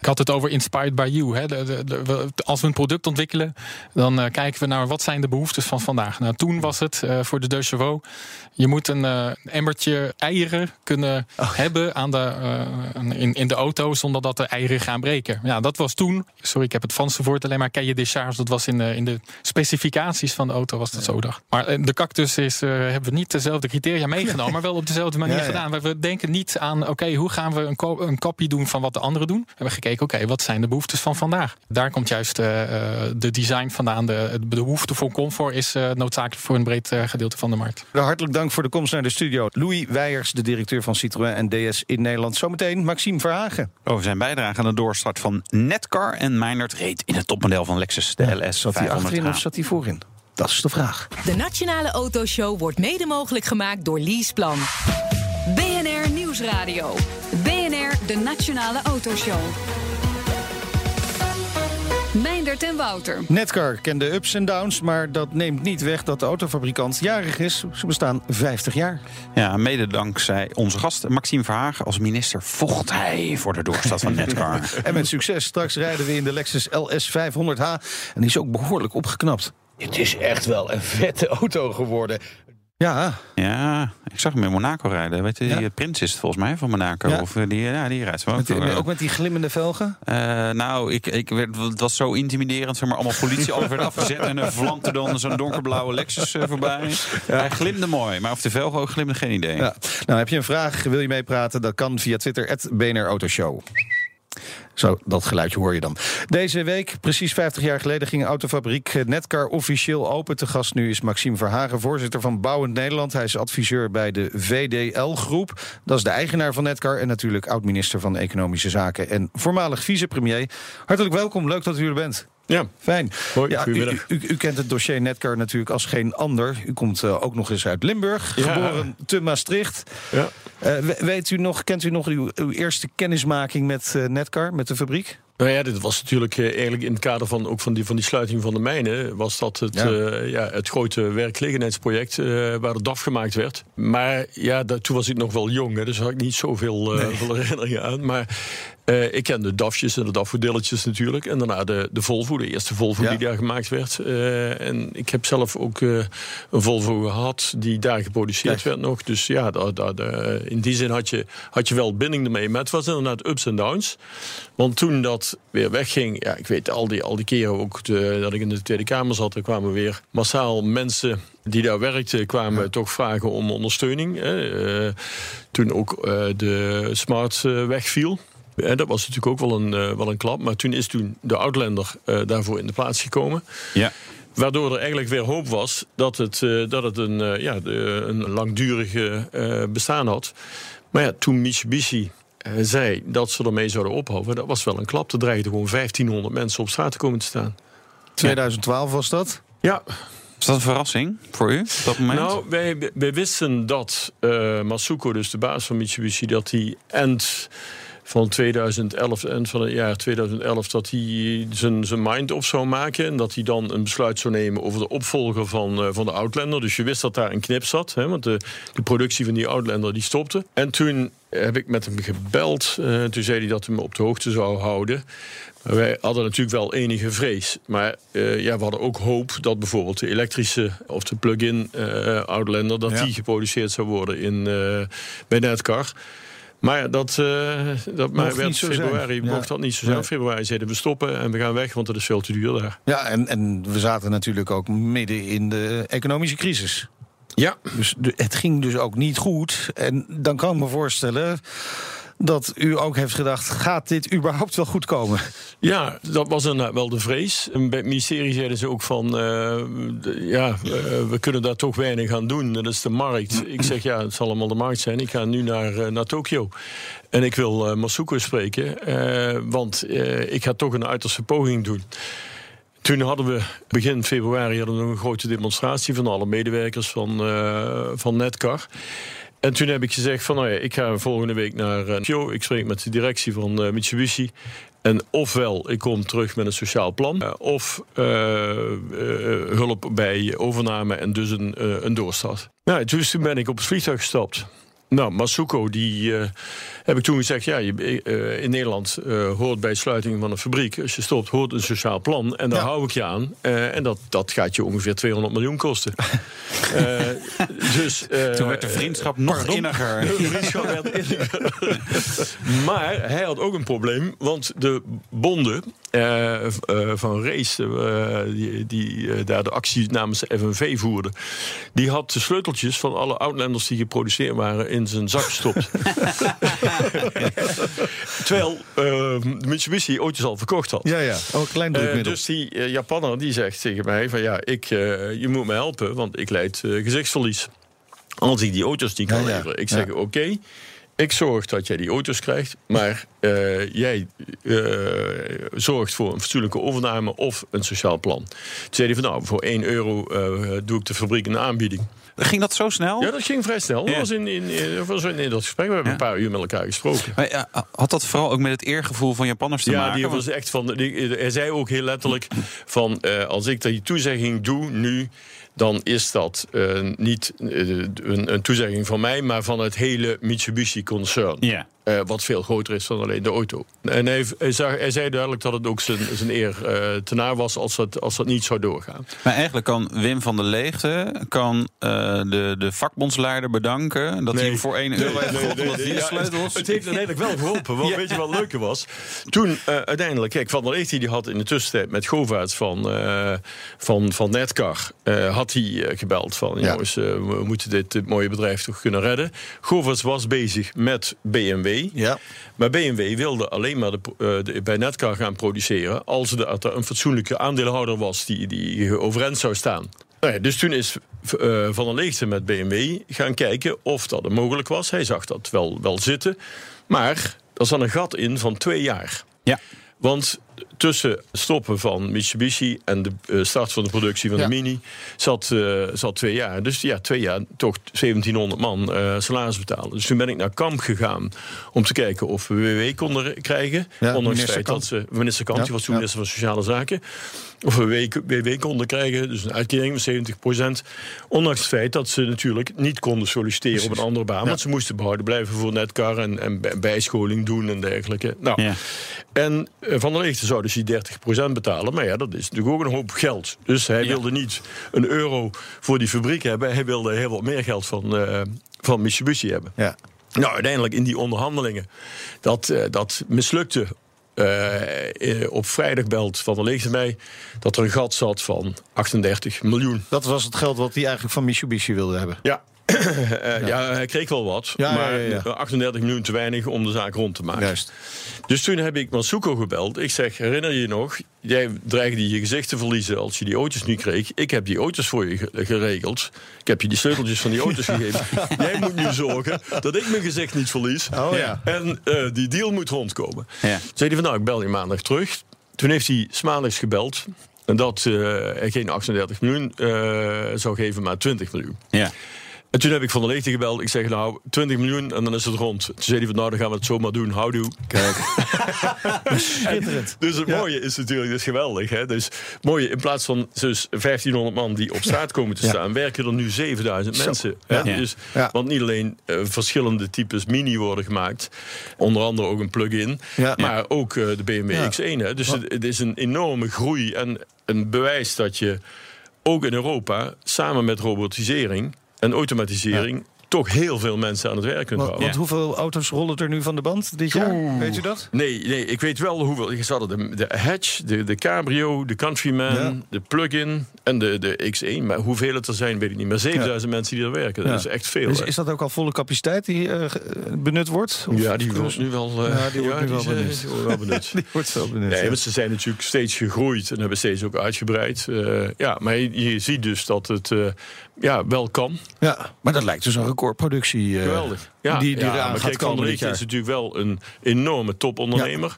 Ik had het over inspired by you. Hè. De, de, de- we- als we een product ontwikkelen, dan eh, kijken we naar wat zijn de behoeftes van vandaag. Nou, toen was het eh, voor de Deux Chevaux. Je moet een emmertje eieren kunnen hebben aan de, eh, in, in de auto zonder dat de eieren eieren gaan breken. Ja, dat was toen, sorry, ik heb het Franse woord alleen maar cahier des charges. Dat was in de, in de specificaties van de auto, was dat zo dacht. Maar eh, de cactus is, eh, hebben we niet dezelfde criteria meegenomen, (laughs) maar wel op dezelfde manier Ja, ja. gedaan. We denken niet aan, oké, hoe gaan we een, ko- een kopie doen van wat de anderen doen? We hebben gekeken, oké, wat zijn de behoeftes van vandaag? Daar komt juist eh, eh, de design vandaan. De, de behoefte voor comfort is eh, noodzakelijk voor een breed gedeelte van de markt. Hartelijk dank voor de komst naar de studio. Louis Weijers, de directeur van Citroën en DS in Nederland. Zometeen Maxime Verhagen. Over zijn bijdrage aan de doorstart van Netcar. En Meijnerd reed in het topmodel van Lexus, de LS Zat hij achterin 500H. of zat hij voorin? Dat is de vraag. De Nationale Autoshow wordt mede mogelijk gemaakt door Leaseplan. BNR Nieuwsradio. BNR, de Nationale Autoshow. Meindert en Wouter. Netcar kende ups en downs, maar dat neemt niet weg dat de autofabrikant jarig is. Ze bestaan 50 jaar. Ja, mede dankzij onze gast Maxime Verhagen als minister vocht hij voor de doorstart van Netcar. (laughs) En met succes. Straks rijden we in de Lexus LS 500H. En die is ook behoorlijk opgeknapt. Het is echt wel een vette auto geworden. Ja, Ja, ik zag hem in Monaco rijden. Weet je, Ja. die prins is het volgens mij van Monaco. Ja. Of eh, die, ja, die rijdt zo ook. met, door, eh, ook met die glimmende velgen. Eh, nou, ik, ik werd, het was zo intimiderend. Zeg maar, allemaal politie (laughs) al werd afgezet. En er vlankte dan zo'n donkerblauwe Lexus eh, voorbij. Hij glimde mooi. Maar of de velgen ook glimde, geen idee. Nou, heb je een vraag, wil je meepraten? Dat kan via Twitter, at BNR Autoshow. Zo, dat geluidje hoor je dan. Deze week, precies 50 jaar geleden, ging autofabriek Netcar officieel open. Te gast nu is Maxime Verhagen, voorzitter van Bouwend Nederland. Hij is adviseur bij de VDL-groep. Dat is de eigenaar van Netcar en natuurlijk oud-minister van Economische Zaken en voormalig vicepremier. Hartelijk welkom, leuk dat u er bent. Ja, Fijn. Hoi, ja, u, u, u kent het dossier Netcar natuurlijk als geen ander. U komt eh, ook nog eens uit Limburg, Ja. geboren te Maastricht. ja. Eh, we- weet u nog, kent u nog uw, uw eerste kennismaking met eh, Netcar, met de fabriek? Nou ja, dit was natuurlijk eh, eigenlijk in het kader van, ook van, die, van die sluiting van de mijnen... was dat het, Ja. ja. ja, het grote werkgelegenheidsproject eh, waar de DAF gemaakt werd. Maar ja, dat, toen was ik nog wel jong, hè, dus had ik niet zoveel eh (laughs) veel herinneringen aan. Maar eh, ik kende de DAFjes en de DAF-modelletjes natuurlijk. En daarna de, de Volvo, de eerste Volvo Ja. die daar gemaakt werd. Eh, en ik heb zelf ook eh, een Volvo gehad die daar geproduceerd Kijk. werd nog. Dus ja, daar, daar, daar- in die zin had je, had je wel binding ermee. Maar het was inderdaad ups en downs. Want toen dat weer wegging, ja, ik weet al die, al die keren ook de- dat ik in de Tweede Kamer zat, er kwamen weer massaal mensen die daar werkten, kwamen toch vragen om ondersteuning. Toen ook de smart wegviel. En dat was natuurlijk ook wel een, eh, wel een klap. Maar toen is toen de Outlander eh, daarvoor in de plaats gekomen. Ja. Waardoor er eigenlijk weer hoop was dat het, eh, dat het een, eh, ja, de, een langdurige eh, bestaan had. Maar ja, toen Mitsubishi eh, zei dat ze ermee zouden ophouden, dat was wel een klap. Er dreigden gewoon 1500 mensen op straat te komen te staan. 2012 was dat. Ja, Is dat een verrassing voor u op dat moment? nou, wij, wij wisten dat eh, Masuko, dus de baas van Mitsubishi, dat hij eind van 2011, eind van het jaar 2011, dat hij zijn, zijn mind op zou maken. En dat hij dan een besluit zou nemen over de opvolger van, eh, van de Outlander. Dus je wist dat daar een knip zat, hè, want de, de productie van die Outlander die stopte. En toen heb ik met hem gebeld. eh, toen zei hij dat hij me op de hoogte zou houden. Wij hadden natuurlijk wel enige vrees. Maar eh, ja, we hadden ook hoop dat bijvoorbeeld de elektrische of de plug-in Outlander... dat Ja. die geproduceerd zou worden in, bij Netcar. Maar ja, dat, eh dat maar werd februari Ja. mocht dat niet zo zijn. Nee. Februari zeiden we stoppen en we gaan weg, want het is veel te duur daar. Ja, en, en we zaten natuurlijk ook midden in de economische crisis. Ja, Dus de- het ging dus ook niet goed. En dan kan ik me voorstellen dat u ook heeft gedacht... gaat dit überhaupt wel goed komen? Ja, dat was inderdaad wel de vrees. En bij het ministerie zeiden ze ook van... eh, ja, eh, we kunnen daar toch weinig aan doen. Dat is de markt. Ik zeg, ja, het zal allemaal de markt zijn. Ik ga nu naar, eh, naar Tokio. En ik wil eh Masuko spreken. eh, want eh, ik ga toch een uiterste poging doen. Toen hadden we begin februari hadden we nog een grote demonstratie... van alle medewerkers van, eh, van Netcar... En toen heb ik gezegd van, nou ja, ik ga volgende week naar eh, Tokyo. Ik spreek met de directie van eh, Mitsubishi. En ofwel, ik kom terug met een sociaal plan. eh, of hulp bij overname en dus een, een doorstart. Nou, dus toen ben ik op het vliegtuig gestapt. Nou, Masuko, die eh, heb ik toen gezegd... ja, je, eh, in Nederland eh, hoort bij sluiting van een fabriek... als je stopt, hoort een sociaal plan. En daar Ja. hou ik je aan. Eh, en dat, dat gaat je ongeveer 200 miljoen kosten. (laughs) Eh, dus, eh, Toen werd de vriendschap nog pardon? inniger. De vriendschap werd inniger. (laughs) maar hij had ook een probleem, want de bonden eh, eh, van Race, die, die eh, daar de actie namens de FNV voerde, die had de sleuteltjes van alle Outlanders die geproduceerd waren in zijn zak gestopt. (laughs) Terwijl eh, Mitsubishi ooit al verkocht had. Ja, ja. Oh, klein Eh, drukmiddel. dus die eh, Japanner die zegt tegen mij van ja, ik, eh, je moet me helpen, want ik leid gezichtsverlies. Als ik die auto's niet kan Ja, ja. leveren. Ik Ja. zeg oké, ik zorg dat jij die auto's krijgt, maar jij zorgt voor een fatsoenlijke overname of een sociaal plan. Toen zei hij van nou, voor 1 euro doe ik de fabriek een aanbieding. Ging dat zo snel? Ja, dat ging vrij snel. Ja. Dat was in, in, in, dat was in dat gesprek. We hebben Ja. een paar uur met elkaar gesproken. Maar ja, had dat vooral ook met het eergevoel van Japanners te Ja, maken? die Want- was echt van. die- hij zei ook heel letterlijk: van eh, als ik die toezegging doe nu. Dan is dat eh, niet eh, een, een toezegging van mij, maar van het hele Mitsubishi-concern. Ja. Eh, wat veel groter is dan alleen de auto. En hij, hij, zag, hij zei duidelijk dat het ook zijn, zijn eer eh te naar was als dat, als dat niet zou doorgaan. Maar eigenlijk kan Wim van der Leegte kan, de, de vakbondsleider bedanken... dat hij hem voor 1 euro heeft omdat hij sleutels... het, heeft uiteindelijk wel geholpen. Want (laughs) weet je wat leuke was? Toen uiteindelijk, kijk, Van der Leegte die had in de tussentijd met Govaerts van, van, van Netcar... eh, had hij eh, gebeld van, Ja. jongens, eh, we moeten dit, dit mooie bedrijf toch kunnen redden. Govaerts was bezig met BMW. Ja. Maar BMW wilde alleen maar de, eh, de- bij Netcar gaan produceren... als er een fatsoenlijke aandeelhouder was die, die overeind zou staan. Nou ja, dus toen is Van der Leegte met BMW gaan kijken of dat mogelijk was. Hij zag dat wel, wel zitten. Maar er zat een gat in van twee jaar. Ja. Want tussen stoppen van Mitsubishi en de eh, start van de productie van Ja. de Mini zat, eh, zat twee jaar. Dus ja, twee jaar toch 1700 man eh, salaris betalen. Dus toen ben ik naar Kamp gegaan om te kijken of we WW konden krijgen. Ja, ondanks het feit dat ze, minister Kamp, Ja, die was toen minister van Sociale Zaken. Of we WW konden krijgen, dus een uitkering van 70% Ondanks het feit dat ze natuurlijk niet konden solliciteren op een andere baan. Want ze moesten behouden blijven voor Netcar en, en bij- bijscholing doen en dergelijke. Nou, Ja. en eh, Van der Leegte zou dus die 30% betalen. Maar ja, dat is natuurlijk ook een hoop geld. Dus hij Ja. wilde niet een euro voor die fabriek hebben. Hij wilde heel wat meer geld van, eh, van Mitsubishi hebben. Ja. Nou, uiteindelijk in die onderhandelingen, dat, eh, dat mislukte. Eh, eh, op vrijdag belt Van der Leegte mij dat er een gat zat van 38 miljoen. Dat was het geld wat hij eigenlijk van Mitsubishi wilde hebben. Ja. Eh, ja. hij kreeg wel wat, Ja, maar ja, ja. 38 miljoen te weinig om de zaak rond te maken. Juist. Dus toen heb ik Masuko gebeld. Ik zeg, herinner je nog? Jij dreigde je gezicht te verliezen als je die auto's niet kreeg. Ik heb die auto's voor je ge- geregeld. Ik heb je die sleuteltjes van die auto's (laughs) gegeven. Jij moet nu zorgen dat ik mijn gezicht niet verlies. Oh ja. En eh, die deal moet rondkomen. Ja. Zei hij van, nou, ik bel je maandag terug. Toen heeft hij 's maandags gebeld. En dat eh, hij geen 38 miljoen eh, zou geven, maar 20 miljoen. Ja. En toen heb ik Van der Leegte gebeld. Ik zeg, nou, 20 miljoen en dan is het rond. Toen zei hij van, nou, dan gaan we het zomaar doen. Houdoe. Kijk. (laughs) Schitterend. Dus het mooie is natuurlijk, dat is geweldig. Hè? Dus mooie, in plaats van dus 1500 man die op straat komen te Ja. staan, werken er nu 7000 Zo. mensen. Hè? Ja. Dus, Ja. Want niet alleen eh, verschillende types Mini worden gemaakt, onder andere ook een plug-in, Ja. maar ook eh, de BMW Ja. X1. Hè? Dus het, het is een enorme groei en een bewijs dat je ook in Europa samen met robotisering en automatisering toch heel veel mensen aan het werk kunt Want, houden. want hoeveel auto's rollen er nu van de band dit jaar? Weet u dat? Nee, nee, ik weet wel hoeveel. Je hadden de, de Hatch, de, de Cabrio, de Countryman, Ja. de Plug-in en de, de X1. Maar hoeveel het er zijn, weet ik niet. Maar 7000 mensen die er werken, dat Ja. is echt veel. Is, hè. is dat ook al volle capaciteit die eh, ge- benut wordt? Of- ja, die wordt nu wel, eh, Ja, die wordt nu wel eh, benut. die wordt wel benut. (laughs) Die wordt zo benut. Nee, want ze zijn natuurlijk steeds gegroeid en hebben steeds ook uitgebreid. Eh, ja, maar je, je ziet dus dat het eh, ja, wel kan. Ja, maar dat lijkt dus een recordproductie. eh, Geweldig. Ja, die, die ja, eraan maar kijk, Van der is natuurlijk wel een enorme topondernemer.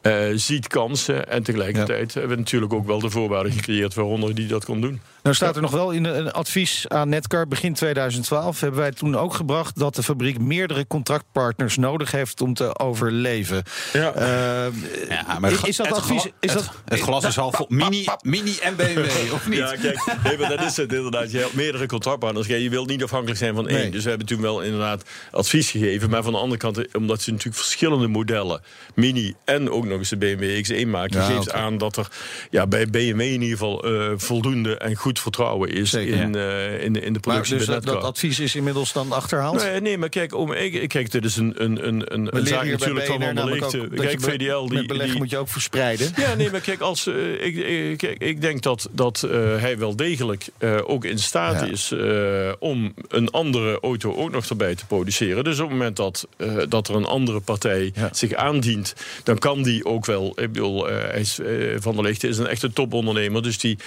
Eh, ziet kansen en tegelijkertijd hebben we natuurlijk ook wel de voorwaarden gecreëerd waaronder die dat kon doen. Nou staat er nog wel in een advies aan Netcar begin 2012 hebben wij toen ook gebracht dat de fabriek meerdere contractpartners nodig heeft om te overleven. Ja. Eh, Ja, maar is, dat het advies? gla- Is het, dat, het glas is half vol. Mini, mini en BMW, (laughs) of niet? Ja, kijk, nee, maar dat is het inderdaad. Je hebt meerdere contractpartners. Je wilt niet afhankelijk zijn van één. Nee. Dus we hebben toen wel inderdaad advies gegeven. Maar van de andere kant, omdat ze natuurlijk verschillende modellen, Mini en ook nog eens de BMW X1 maken, Ja, geeft aan dat er ja, bij BMW in ieder geval eh, voldoende en goed vertrouwen is Zeker, in, eh, in, de- in de Maar productie dus dat, advies is inmiddels dan achterhaald? Nee, nee, maar kijk, om, ik, kijk dit is een, een, een, een, een zaak natuurlijk van dat Kijk, VDL die... Met die moet je ook verspreiden. ja, nee, maar kijk, als, eh, ik, ik, ik denk dat, dat eh, hij wel degelijk eh, ook in staat Ja. is eh, om een andere auto ook nog erbij te produceren. Dus op het moment dat, eh, dat er een andere partij Ja. zich aandient, dan kan die ook wel. Ik bedoel, eh, hij is, eh, Van der Lichten is een echte topondernemer, dus die,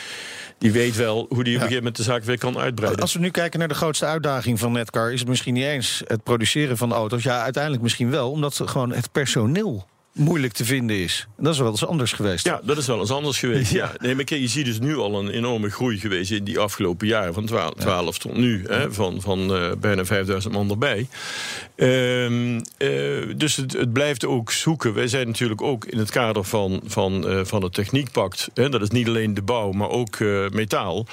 die weet wel hoe die op een gegeven moment de zaak weer kan uitbreiden. Als we nu kijken naar de grootste uitdaging van Netcar... is het misschien niet eens het produceren van auto's. Ja, uiteindelijk misschien wel, omdat gewoon het personeel moeilijk te vinden is. Dat is wel eens anders geweest. Ja, dat is wel eens anders geweest. (laughs) Ja. Ja. Nee, maar kijk, je ziet dus nu al een enorme groei geweest in die afgelopen jaren. Van 12, 12 tot nu. Hè, van van eh, bijna 5000 man erbij. Ehm, eh, dus het, het blijft ook zoeken. Wij zijn natuurlijk ook in het kader van, van, eh, van het techniekpact. Hè, dat is niet alleen de bouw, maar ook metaal.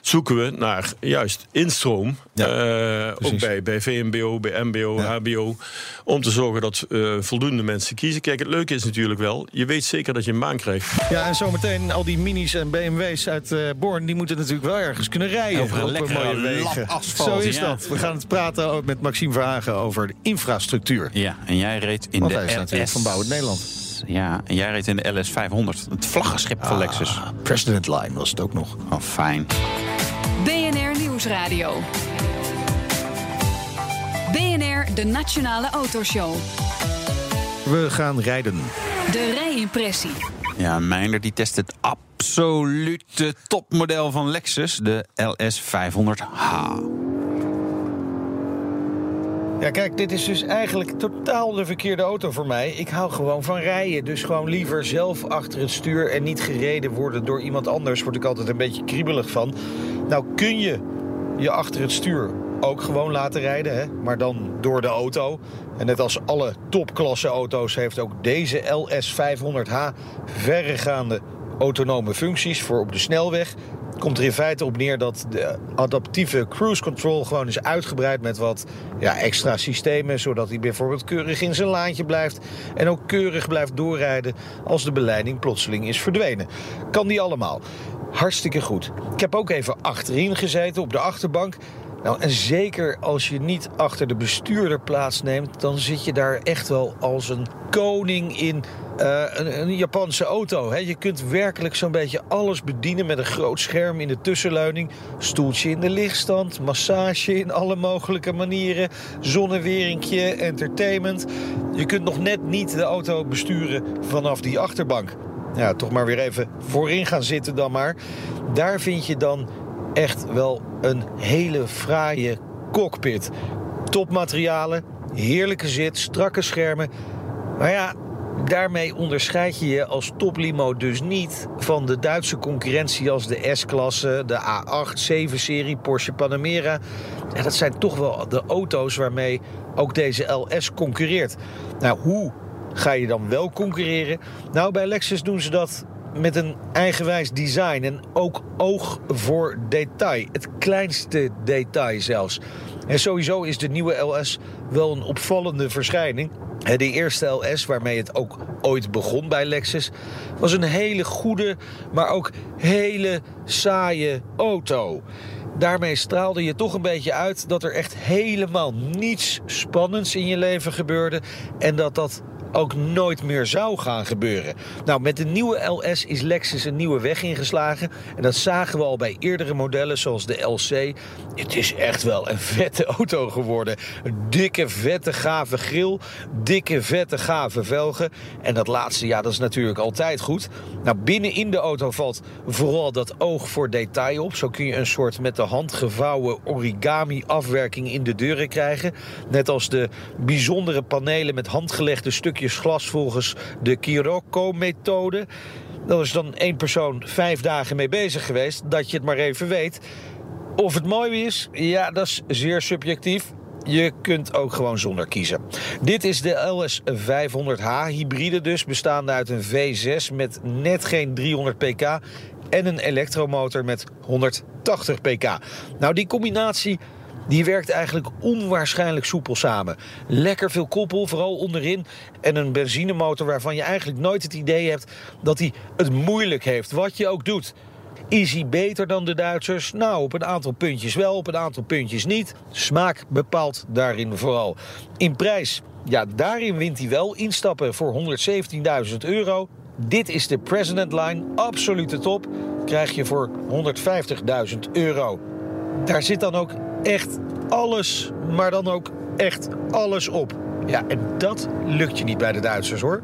Zoeken we naar juist instroom. Ja, ook bij, bij VMBO, bij MBO, Ja. HBO. Om te zorgen dat voldoende mensen kiezen. Kijk, het leuke is natuurlijk wel, je weet zeker dat je een baan krijgt. Ja, en zometeen al die minis en BMW's uit eh Born... die moeten natuurlijk wel ergens kunnen rijden. Over een eh, lekkere mooie wegen. asfalt, Zo is ja. dat. We gaan het praten ook met Maxime Verhagen over de infrastructuur. Ja, en jij reed in Want de hij is natuurlijk LS. van Bouw het Nederland. Ja, en jij reed in de LS 500. Het vlaggenschip van Lexus. Ah, President Line was het ook nog. Oh, fijn. BNR Nieuwsradio. BNR, de Nationale Autoshow. We gaan rijden. De rijimpressie. Ja, Meinder die test het absolute topmodel van Lexus, de LS 500H. Ja, kijk, dit is dus eigenlijk totaal de verkeerde auto voor mij. Ik hou gewoon van rijden. Dus gewoon liever zelf achter het stuur en niet gereden worden door iemand anders. Word ik altijd een beetje kriebelig van. Nou, kun je je achter het stuur ook gewoon laten rijden, hè? maar dan door de auto. En net als alle topklasse auto's heeft ook deze LS 500H verregaande autonome functies voor op de snelweg. Komt er in feite op neer dat de adaptieve cruise control gewoon is uitgebreid met wat ja, extra systemen, zodat hij bijvoorbeeld keurig in zijn laantje blijft en ook keurig blijft doorrijden als de beleiding plotseling is verdwenen. Kan die allemaal. Hartstikke goed. Ik heb ook even achterin gezeten op de achterbank. Nou, en zeker als je niet achter de bestuurder plaatsneemt, dan zit je daar echt wel als een koning in eh, een, een Japanse auto. Hè. Je kunt werkelijk zo'n beetje alles bedienen met een groot scherm in de tussenleuning, stoeltje in de lichtstand, massage in alle mogelijke manieren, zonneweringje, entertainment. Je kunt nog net niet de auto besturen vanaf die achterbank. Ja, toch maar weer even voorin gaan zitten dan maar. Daar vind je dan echt wel een hele fraaie cockpit. Topmaterialen, heerlijke zit, strakke schermen. Maar ja, daarmee onderscheid je je als toplimo dus niet van de Duitse concurrentie als de S-klasse, de A8, 7-serie, Porsche Panamera. Ja, dat zijn toch wel de auto's waarmee ook deze LS concurreert. Nou, hoe ga je dan wel concurreren? Nou, bij Lexus doen ze dat met een eigenwijs design en ook oog voor detail. Het kleinste detail zelfs. En sowieso is de nieuwe LS wel een opvallende verschijning. De eerste LS, waarmee het ook ooit begon bij Lexus, was een hele goede, maar ook hele saaie auto. Daarmee straalde je toch een beetje uit dat er echt helemaal niets spannends in je leven gebeurde en dat dat ook nooit meer zou gaan gebeuren. Nou, met de nieuwe LS is Lexus een nieuwe weg ingeslagen. En dat zagen we al bij eerdere modellen, zoals de LC. Het is echt wel een vette auto geworden. Dikke, vette, gave grill. Dikke, vette, gave velgen. En dat laatste, ja, dat is natuurlijk altijd goed. Nou, binnen in de auto valt vooral dat oog voor detail op. Zo kun je een soort met de hand gevouwen origami-afwerking in de deuren krijgen. Net als de bijzondere panelen met handgelegde stukjes glas volgens de Kiroko-methode. Daar is dan één persoon vijf dagen mee bezig geweest, dat je het maar even weet. Of het mooi is, ja, dat is zeer subjectief. Je kunt ook gewoon zonder kiezen. Dit is de LS 500H hybride dus, bestaande uit een V6 met net geen 300 pk en een elektromotor met 180 pk. Nou, die combinatie die werkt eigenlijk onwaarschijnlijk soepel samen. Lekker veel koppel, vooral onderin. En een benzinemotor waarvan je eigenlijk nooit het idee hebt dat hij het moeilijk heeft. Wat je ook doet. Is hij beter dan de Duitsers? Nou, op een aantal puntjes wel, op een aantal puntjes niet. Smaak bepaalt daarin vooral. In prijs, ja, daarin wint hij wel. Instappen voor 117.000 euro. Dit is de President Line, absolute top. Krijg je voor 150.000 euro. Daar zit dan ook echt alles, maar dan ook echt alles op. Ja, en dat lukt je niet bij de Duitsers hoor.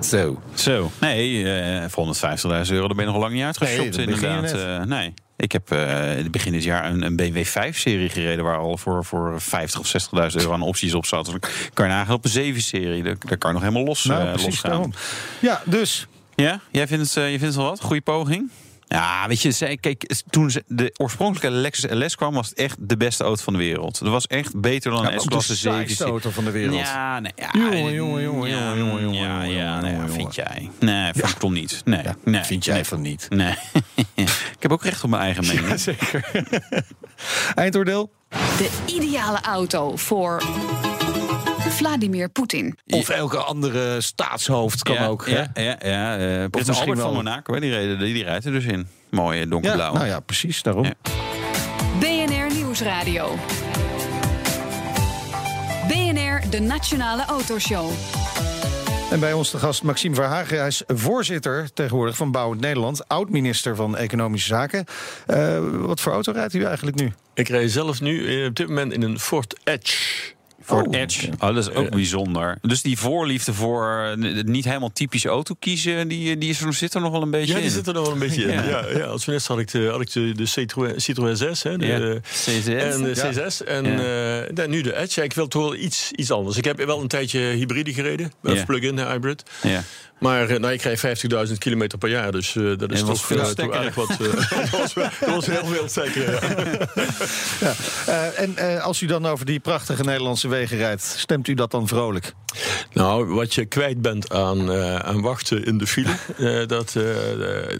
Zo. Zo. Nee, eh, voor 150.000 euro, daar ben je nog lang niet uitgeshopt, Nee, inderdaad. Eh, nee. Ik heb eh, in het begin dit jaar een, een BMW 5-serie gereden... waar al voor, voor 50 of 60.000 euro aan opties op zat. Dus kan je nagaan op een 7-serie. Daar, daar kan je nog helemaal los, Nou, daarom. Ja, dus Ja, jij vindt het, eh, je vindt het wel wat? Goede poging? Ja, weet je, zij, kijk, toen ze- de oorspronkelijke Lexus LS kwam, was het echt de beste auto van de wereld. Dat was echt beter dan Ja, een de S-klasse saaiste 7. auto van de wereld. Ja, nee, ja, Jongen, jongen, jongen, ja, jongen, jongen, jongen, Ja, ja, nee, vind jij? Nee, vind ik toch niet. Nee, Ja, nee, vind jij nee. van niet. Nee. (laughs) ik heb ook recht op mijn eigen mening. Zeker. (laughs) Eindoordeel? De ideale auto voor Vladimir Poetin. Of elke andere staatshoofd kan ja, ook. hè? Ja, ja, ja. eh, misschien Albert van Monaco, hè, die, reden, die, rijdt er dus in. Mooie Ja, donkerblauw. nou ja, precies daarom. Ja. BNR Nieuwsradio. BNR, de Nationale Autoshow. En bij ons de gast Maxime Verhagen. Hij is voorzitter tegenwoordig van Bouwend Nederland. Oud-minister van Economische Zaken. Eh, wat voor auto rijdt u eigenlijk nu? Ik rij zelf nu eh, op dit moment in een Ford Edge. Ford Oh, Edge. Oh, dat is ook bijzonder. Dus die voorliefde voor eh, niet helemaal typische auto kiezen, die, die is, zit er nog wel een beetje Ja, die in. zit er nog wel een beetje in. Ja. Ja, ja, als minister had ik de, had ik de, de Citroën, Citroën 6, hè, de, Ja. CZ. en de Ja. C6. En eh, dan nu de Edge. Ik wil toch wel iets, iets anders. Ik heb wel een tijdje hybride gereden, of plug-in hybrid. Ja. Maar eh, nou, ik krijg 50.000 kilometer per jaar, dus eh, dat is En toch, veel erg wat. eh, dat, (laughs) (laughs) was, wel- dat was heel veel zeker. Ja. (laughs) Ja. En als u dan over die prachtige Nederlandse wegen rijdt, stemt u dat dan vrolijk? Nou, wat je kwijt bent aan, aan wachten in de file, dat,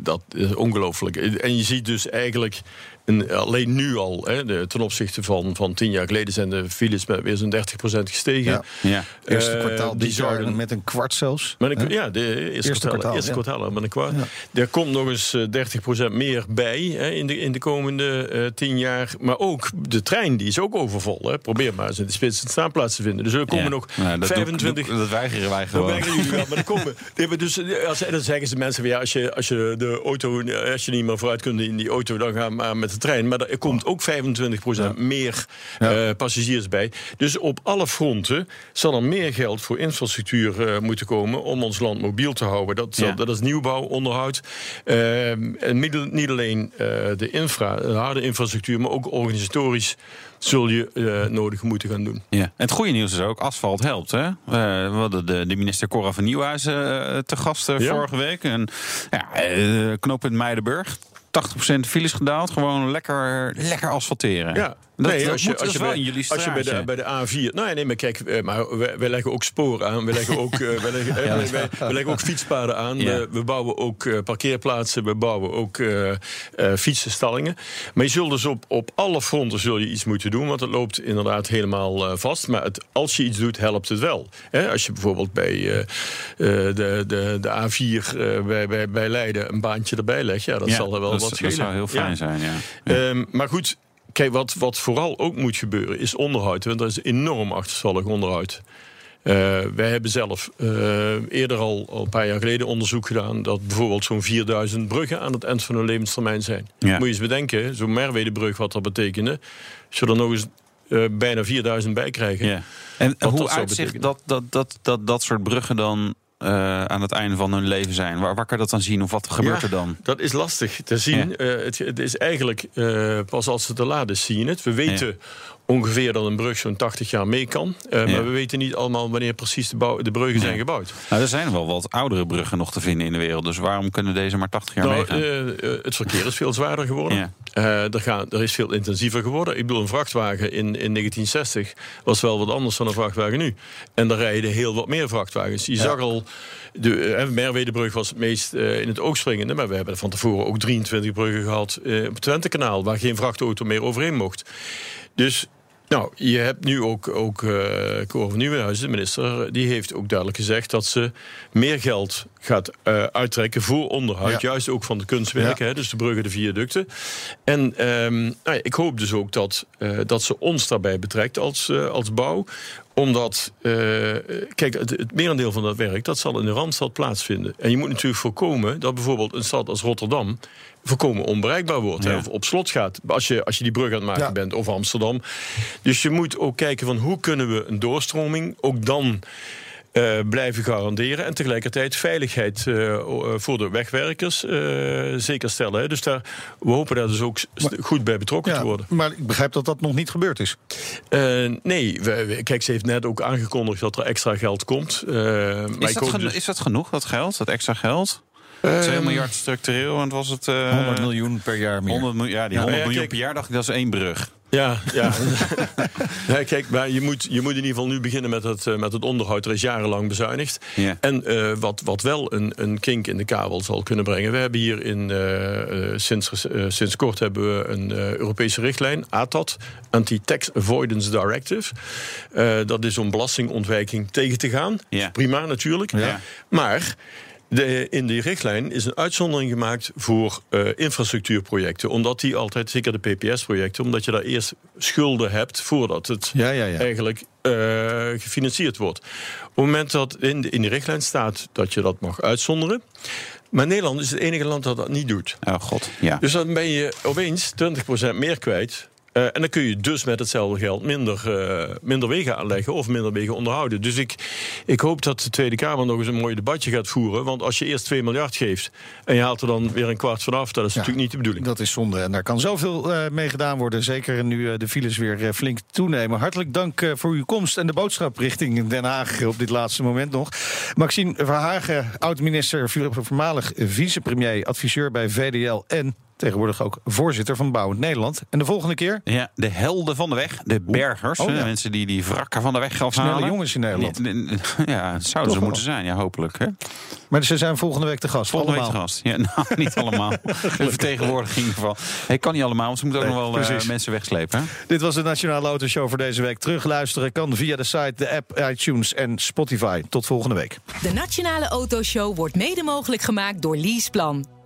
dat is ongelooflijk. En je ziet dus eigenlijk, een, alleen nu al, hè, de, ten opzichte van, van tien jaar geleden, zijn de files met weer zo'n 30% gestegen. Ja. Ja. Eerste Eh, kwartaal die zouden- met een kwart zelfs. Met een, ja, de eerste, Eerste kwartaal, kwartaal, eerste ja. kwartaal met een kwart. Ja. Er komt nog eens eh, 30% meer bij hè, in, de, in de komende eh, tien jaar. Maar ook de trein, die is ook overvol. Hè. Probeer maar eens in de spits een staanplaats te vinden. Dus er komen nog Nou, dat doe- 25... doe- dat weigeren wij Dat gewoon. merken jullie wel, maar dan komen. (laughs) Nee, dus, eh, als, dan zeggen ze mensen ja, als je, als je de auto, eh, als je niet meer vooruit kunt in die auto, dan ga maar met de trein. Maar er komt ook 25% meer eh, passagiers bij. Dus op alle fronten zal er meer geld voor infrastructuur eh, moeten komen om ons land mobiel te houden. Dat, is nieuwbouw, onderhoud. Ehm, en niet, niet alleen eh, de infra, de harde infrastructuur, maar ook organisatorisch zul je eh, nodig moeten gaan doen. Ja. En het goede nieuws is ook, asfalt helpt. Hè? Eh, we hadden de, de minister Cora van Nieuwhuizen eh, te gast eh, Ja. vorige week. En ja, eh, knooppunt Meidenburg. 80% files gedaald. Gewoon lekker, lekker asfalteren. Ja, Dat, nee, dat als je, moet als je, bij, jullie als je bij, de, bij de A4. Nou, nee, maar kijk, eh, maar wij, wij leggen ook sporen aan. We leggen ook, eh, wij leggen, (laughs) eh, wij, wij- wij leggen ook fietspaden aan. Ja. We, we bouwen ook parkeerplaatsen. We bouwen ook eh, fietsenstallingen. Maar je zult dus op, op alle fronten zul je iets moeten doen. Want het loopt inderdaad helemaal vast. Maar het, als je iets doet, helpt het wel. Hè, als je bijvoorbeeld bij de, de, de A4 eh, bij, bij, bij Leiden een baantje erbij legt. Ja, dat Ja, zal er wel dat, wat dat zou heel fijn Ja. zijn, ja. Ehm, maar goed, kijk, wat, wat vooral ook moet gebeuren is onderhoud. Want er is enorm achterstallig onderhoud. Eh, wij hebben zelf eh, eerder al, al een paar jaar geleden onderzoek gedaan... dat bijvoorbeeld zo'n 4000 bruggen aan het eind van hun levenstermijn zijn. Ja. Moet je eens bedenken, zo'n Merwedebrug wat dat betekende... als je er nog eens eh, bijna 4000 bij krijgen... Ja. En hoe uitzicht dat dat, dat, dat dat soort bruggen dan eh, aan het einde van hun leven zijn? Waar, waar kan dat dan zien of wat gebeurt Ja, er dan? Dat is lastig te zien. Ja. Eh, het, het is eigenlijk eh, pas als het te laat is, zie je het. We weten ongeveer dat een brug zo'n 80 jaar mee kan. Maar we weten niet allemaal wanneer precies de, bouw, de bruggen zijn gebouwd. Nou, er zijn wel wat oudere bruggen nog te vinden in de wereld. Dus waarom kunnen deze maar 80 jaar Nou, meegaan? eh, eh, het verkeer is veel zwaarder geworden. Eh, er, gaan, er is veel intensiever geworden. Ik bedoel, een vrachtwagen in, in 1960 was wel wat anders dan een vrachtwagen nu. En daar rijden heel wat meer vrachtwagens. Je zag al, de uh, Merwedebrug was het meest eh, in het oog springende. Maar we hebben van tevoren ook 23 bruggen gehad eh, op het Twentekanaal... waar geen vrachtauto meer overheen mocht. Dus nou, je hebt nu ook, ook uh, Cor van Nieuwenhuizen, de minister, die heeft ook duidelijk gezegd dat ze meer geld gaat uh, uittrekken voor onderhoud. Ja. Juist ook van de kunstwerken, ja. hè, dus de bruggen, de viaducten. En um, nou ja, ik hoop dus ook dat, uh, dat ze ons daarbij betrekt als, als bouw omdat, uh, kijk, het, het, merendeel van dat werk, dat zal in de Randstad plaatsvinden. En je moet natuurlijk voorkomen dat bijvoorbeeld een stad als Rotterdam voorkomen onbereikbaar wordt. Ja. Hè, of op slot gaat, als je, als je die brug aan het maken ja. bent, of Amsterdam. Dus je moet ook kijken van hoe kunnen we een doorstroming ook dan... Uh, blijven garanderen en tegelijkertijd veiligheid uh, voor de wegwerkers uh, zeker stellen. Hè. Dus daar, we hopen daar dus ook maar, goed bij betrokken ja, te worden. Maar ik begrijp dat dat nog niet gebeurd is. nee, we, we, kijk, ze heeft net ook aangekondigd dat er extra geld komt. is, dat dus... is dat genoeg, dat geld, dat extra geld? 2 miljard structureel, en was het... Uh, 100 miljoen per jaar meer. 100 miljoen, ja, die 100 ja, miljoen per jaar dacht ik, dat is één brug. Ja, ja. (laughs) ja kijk, maar je moet, je moet in ieder geval nu beginnen met het, uh, met het onderhoud. Er is jarenlang bezuinigd. En uh, wat, wat wel een, een kink in de kabel zal kunnen brengen. We hebben hier in, uh, sinds, sinds kort hebben we een Europese richtlijn, ATAD, Anti-Tax Avoidance Directive. dat is om belastingontwijking tegen te gaan. Prima natuurlijk. Maar... De, in die richtlijn is een uitzondering gemaakt voor uh, infrastructuurprojecten. Omdat die altijd, zeker de PPS-projecten, omdat je daar eerst schulden hebt voordat het ja, ja, ja. eigenlijk uh, gefinancierd wordt. Op het moment dat in de, in de richtlijn staat dat je dat mag uitzonderen. Maar Nederland is het enige land dat dat niet doet. Oh god, ja. Dus dan ben je opeens 20% meer kwijt. Uh, en dan kun je dus met hetzelfde geld minder, uh, minder wegen aanleggen of minder wegen onderhouden. Dus ik, ik hoop dat de Tweede Kamer nog eens een mooi debatje gaat voeren. Want als je eerst 2 miljard geeft en je haalt er dan weer een kwart vanaf, dat is ja, natuurlijk niet de bedoeling. Dat is zonde en daar kan zoveel uh, mee gedaan worden. Zeker nu de files weer flink toenemen. Hartelijk dank voor uw komst en de boodschap richting Den Haag op dit laatste moment nog. Maxime Verhagen, oud-minister, voormalig vicepremier, adviseur bij VDL en tegenwoordig ook voorzitter van Bouwend Nederland. En de volgende keer? Ja, de helden van de weg, de bergers. Oh, ja. Mensen die die wrakken van de weg afhalen. Snelle jongens in Nederland. Ja, zouden ze moeten zijn, ja, hopelijk. Hè? Maar ze zijn volgende week te gast, Volgende allemaal. week te gast. Ja, nou, (laughs) niet allemaal. (laughs) De vertegenwoordiging in ieder geval. Hey, kan niet allemaal, want ze moeten ook Nee, nog wel uh, precies. mensen wegslepen. Hè? Dit was de Nationale Autoshow voor deze week. Terugluisteren kan via de site, de app, iTunes en Spotify. Tot volgende week. De Nationale Autoshow wordt mede mogelijk gemaakt door Leaseplan.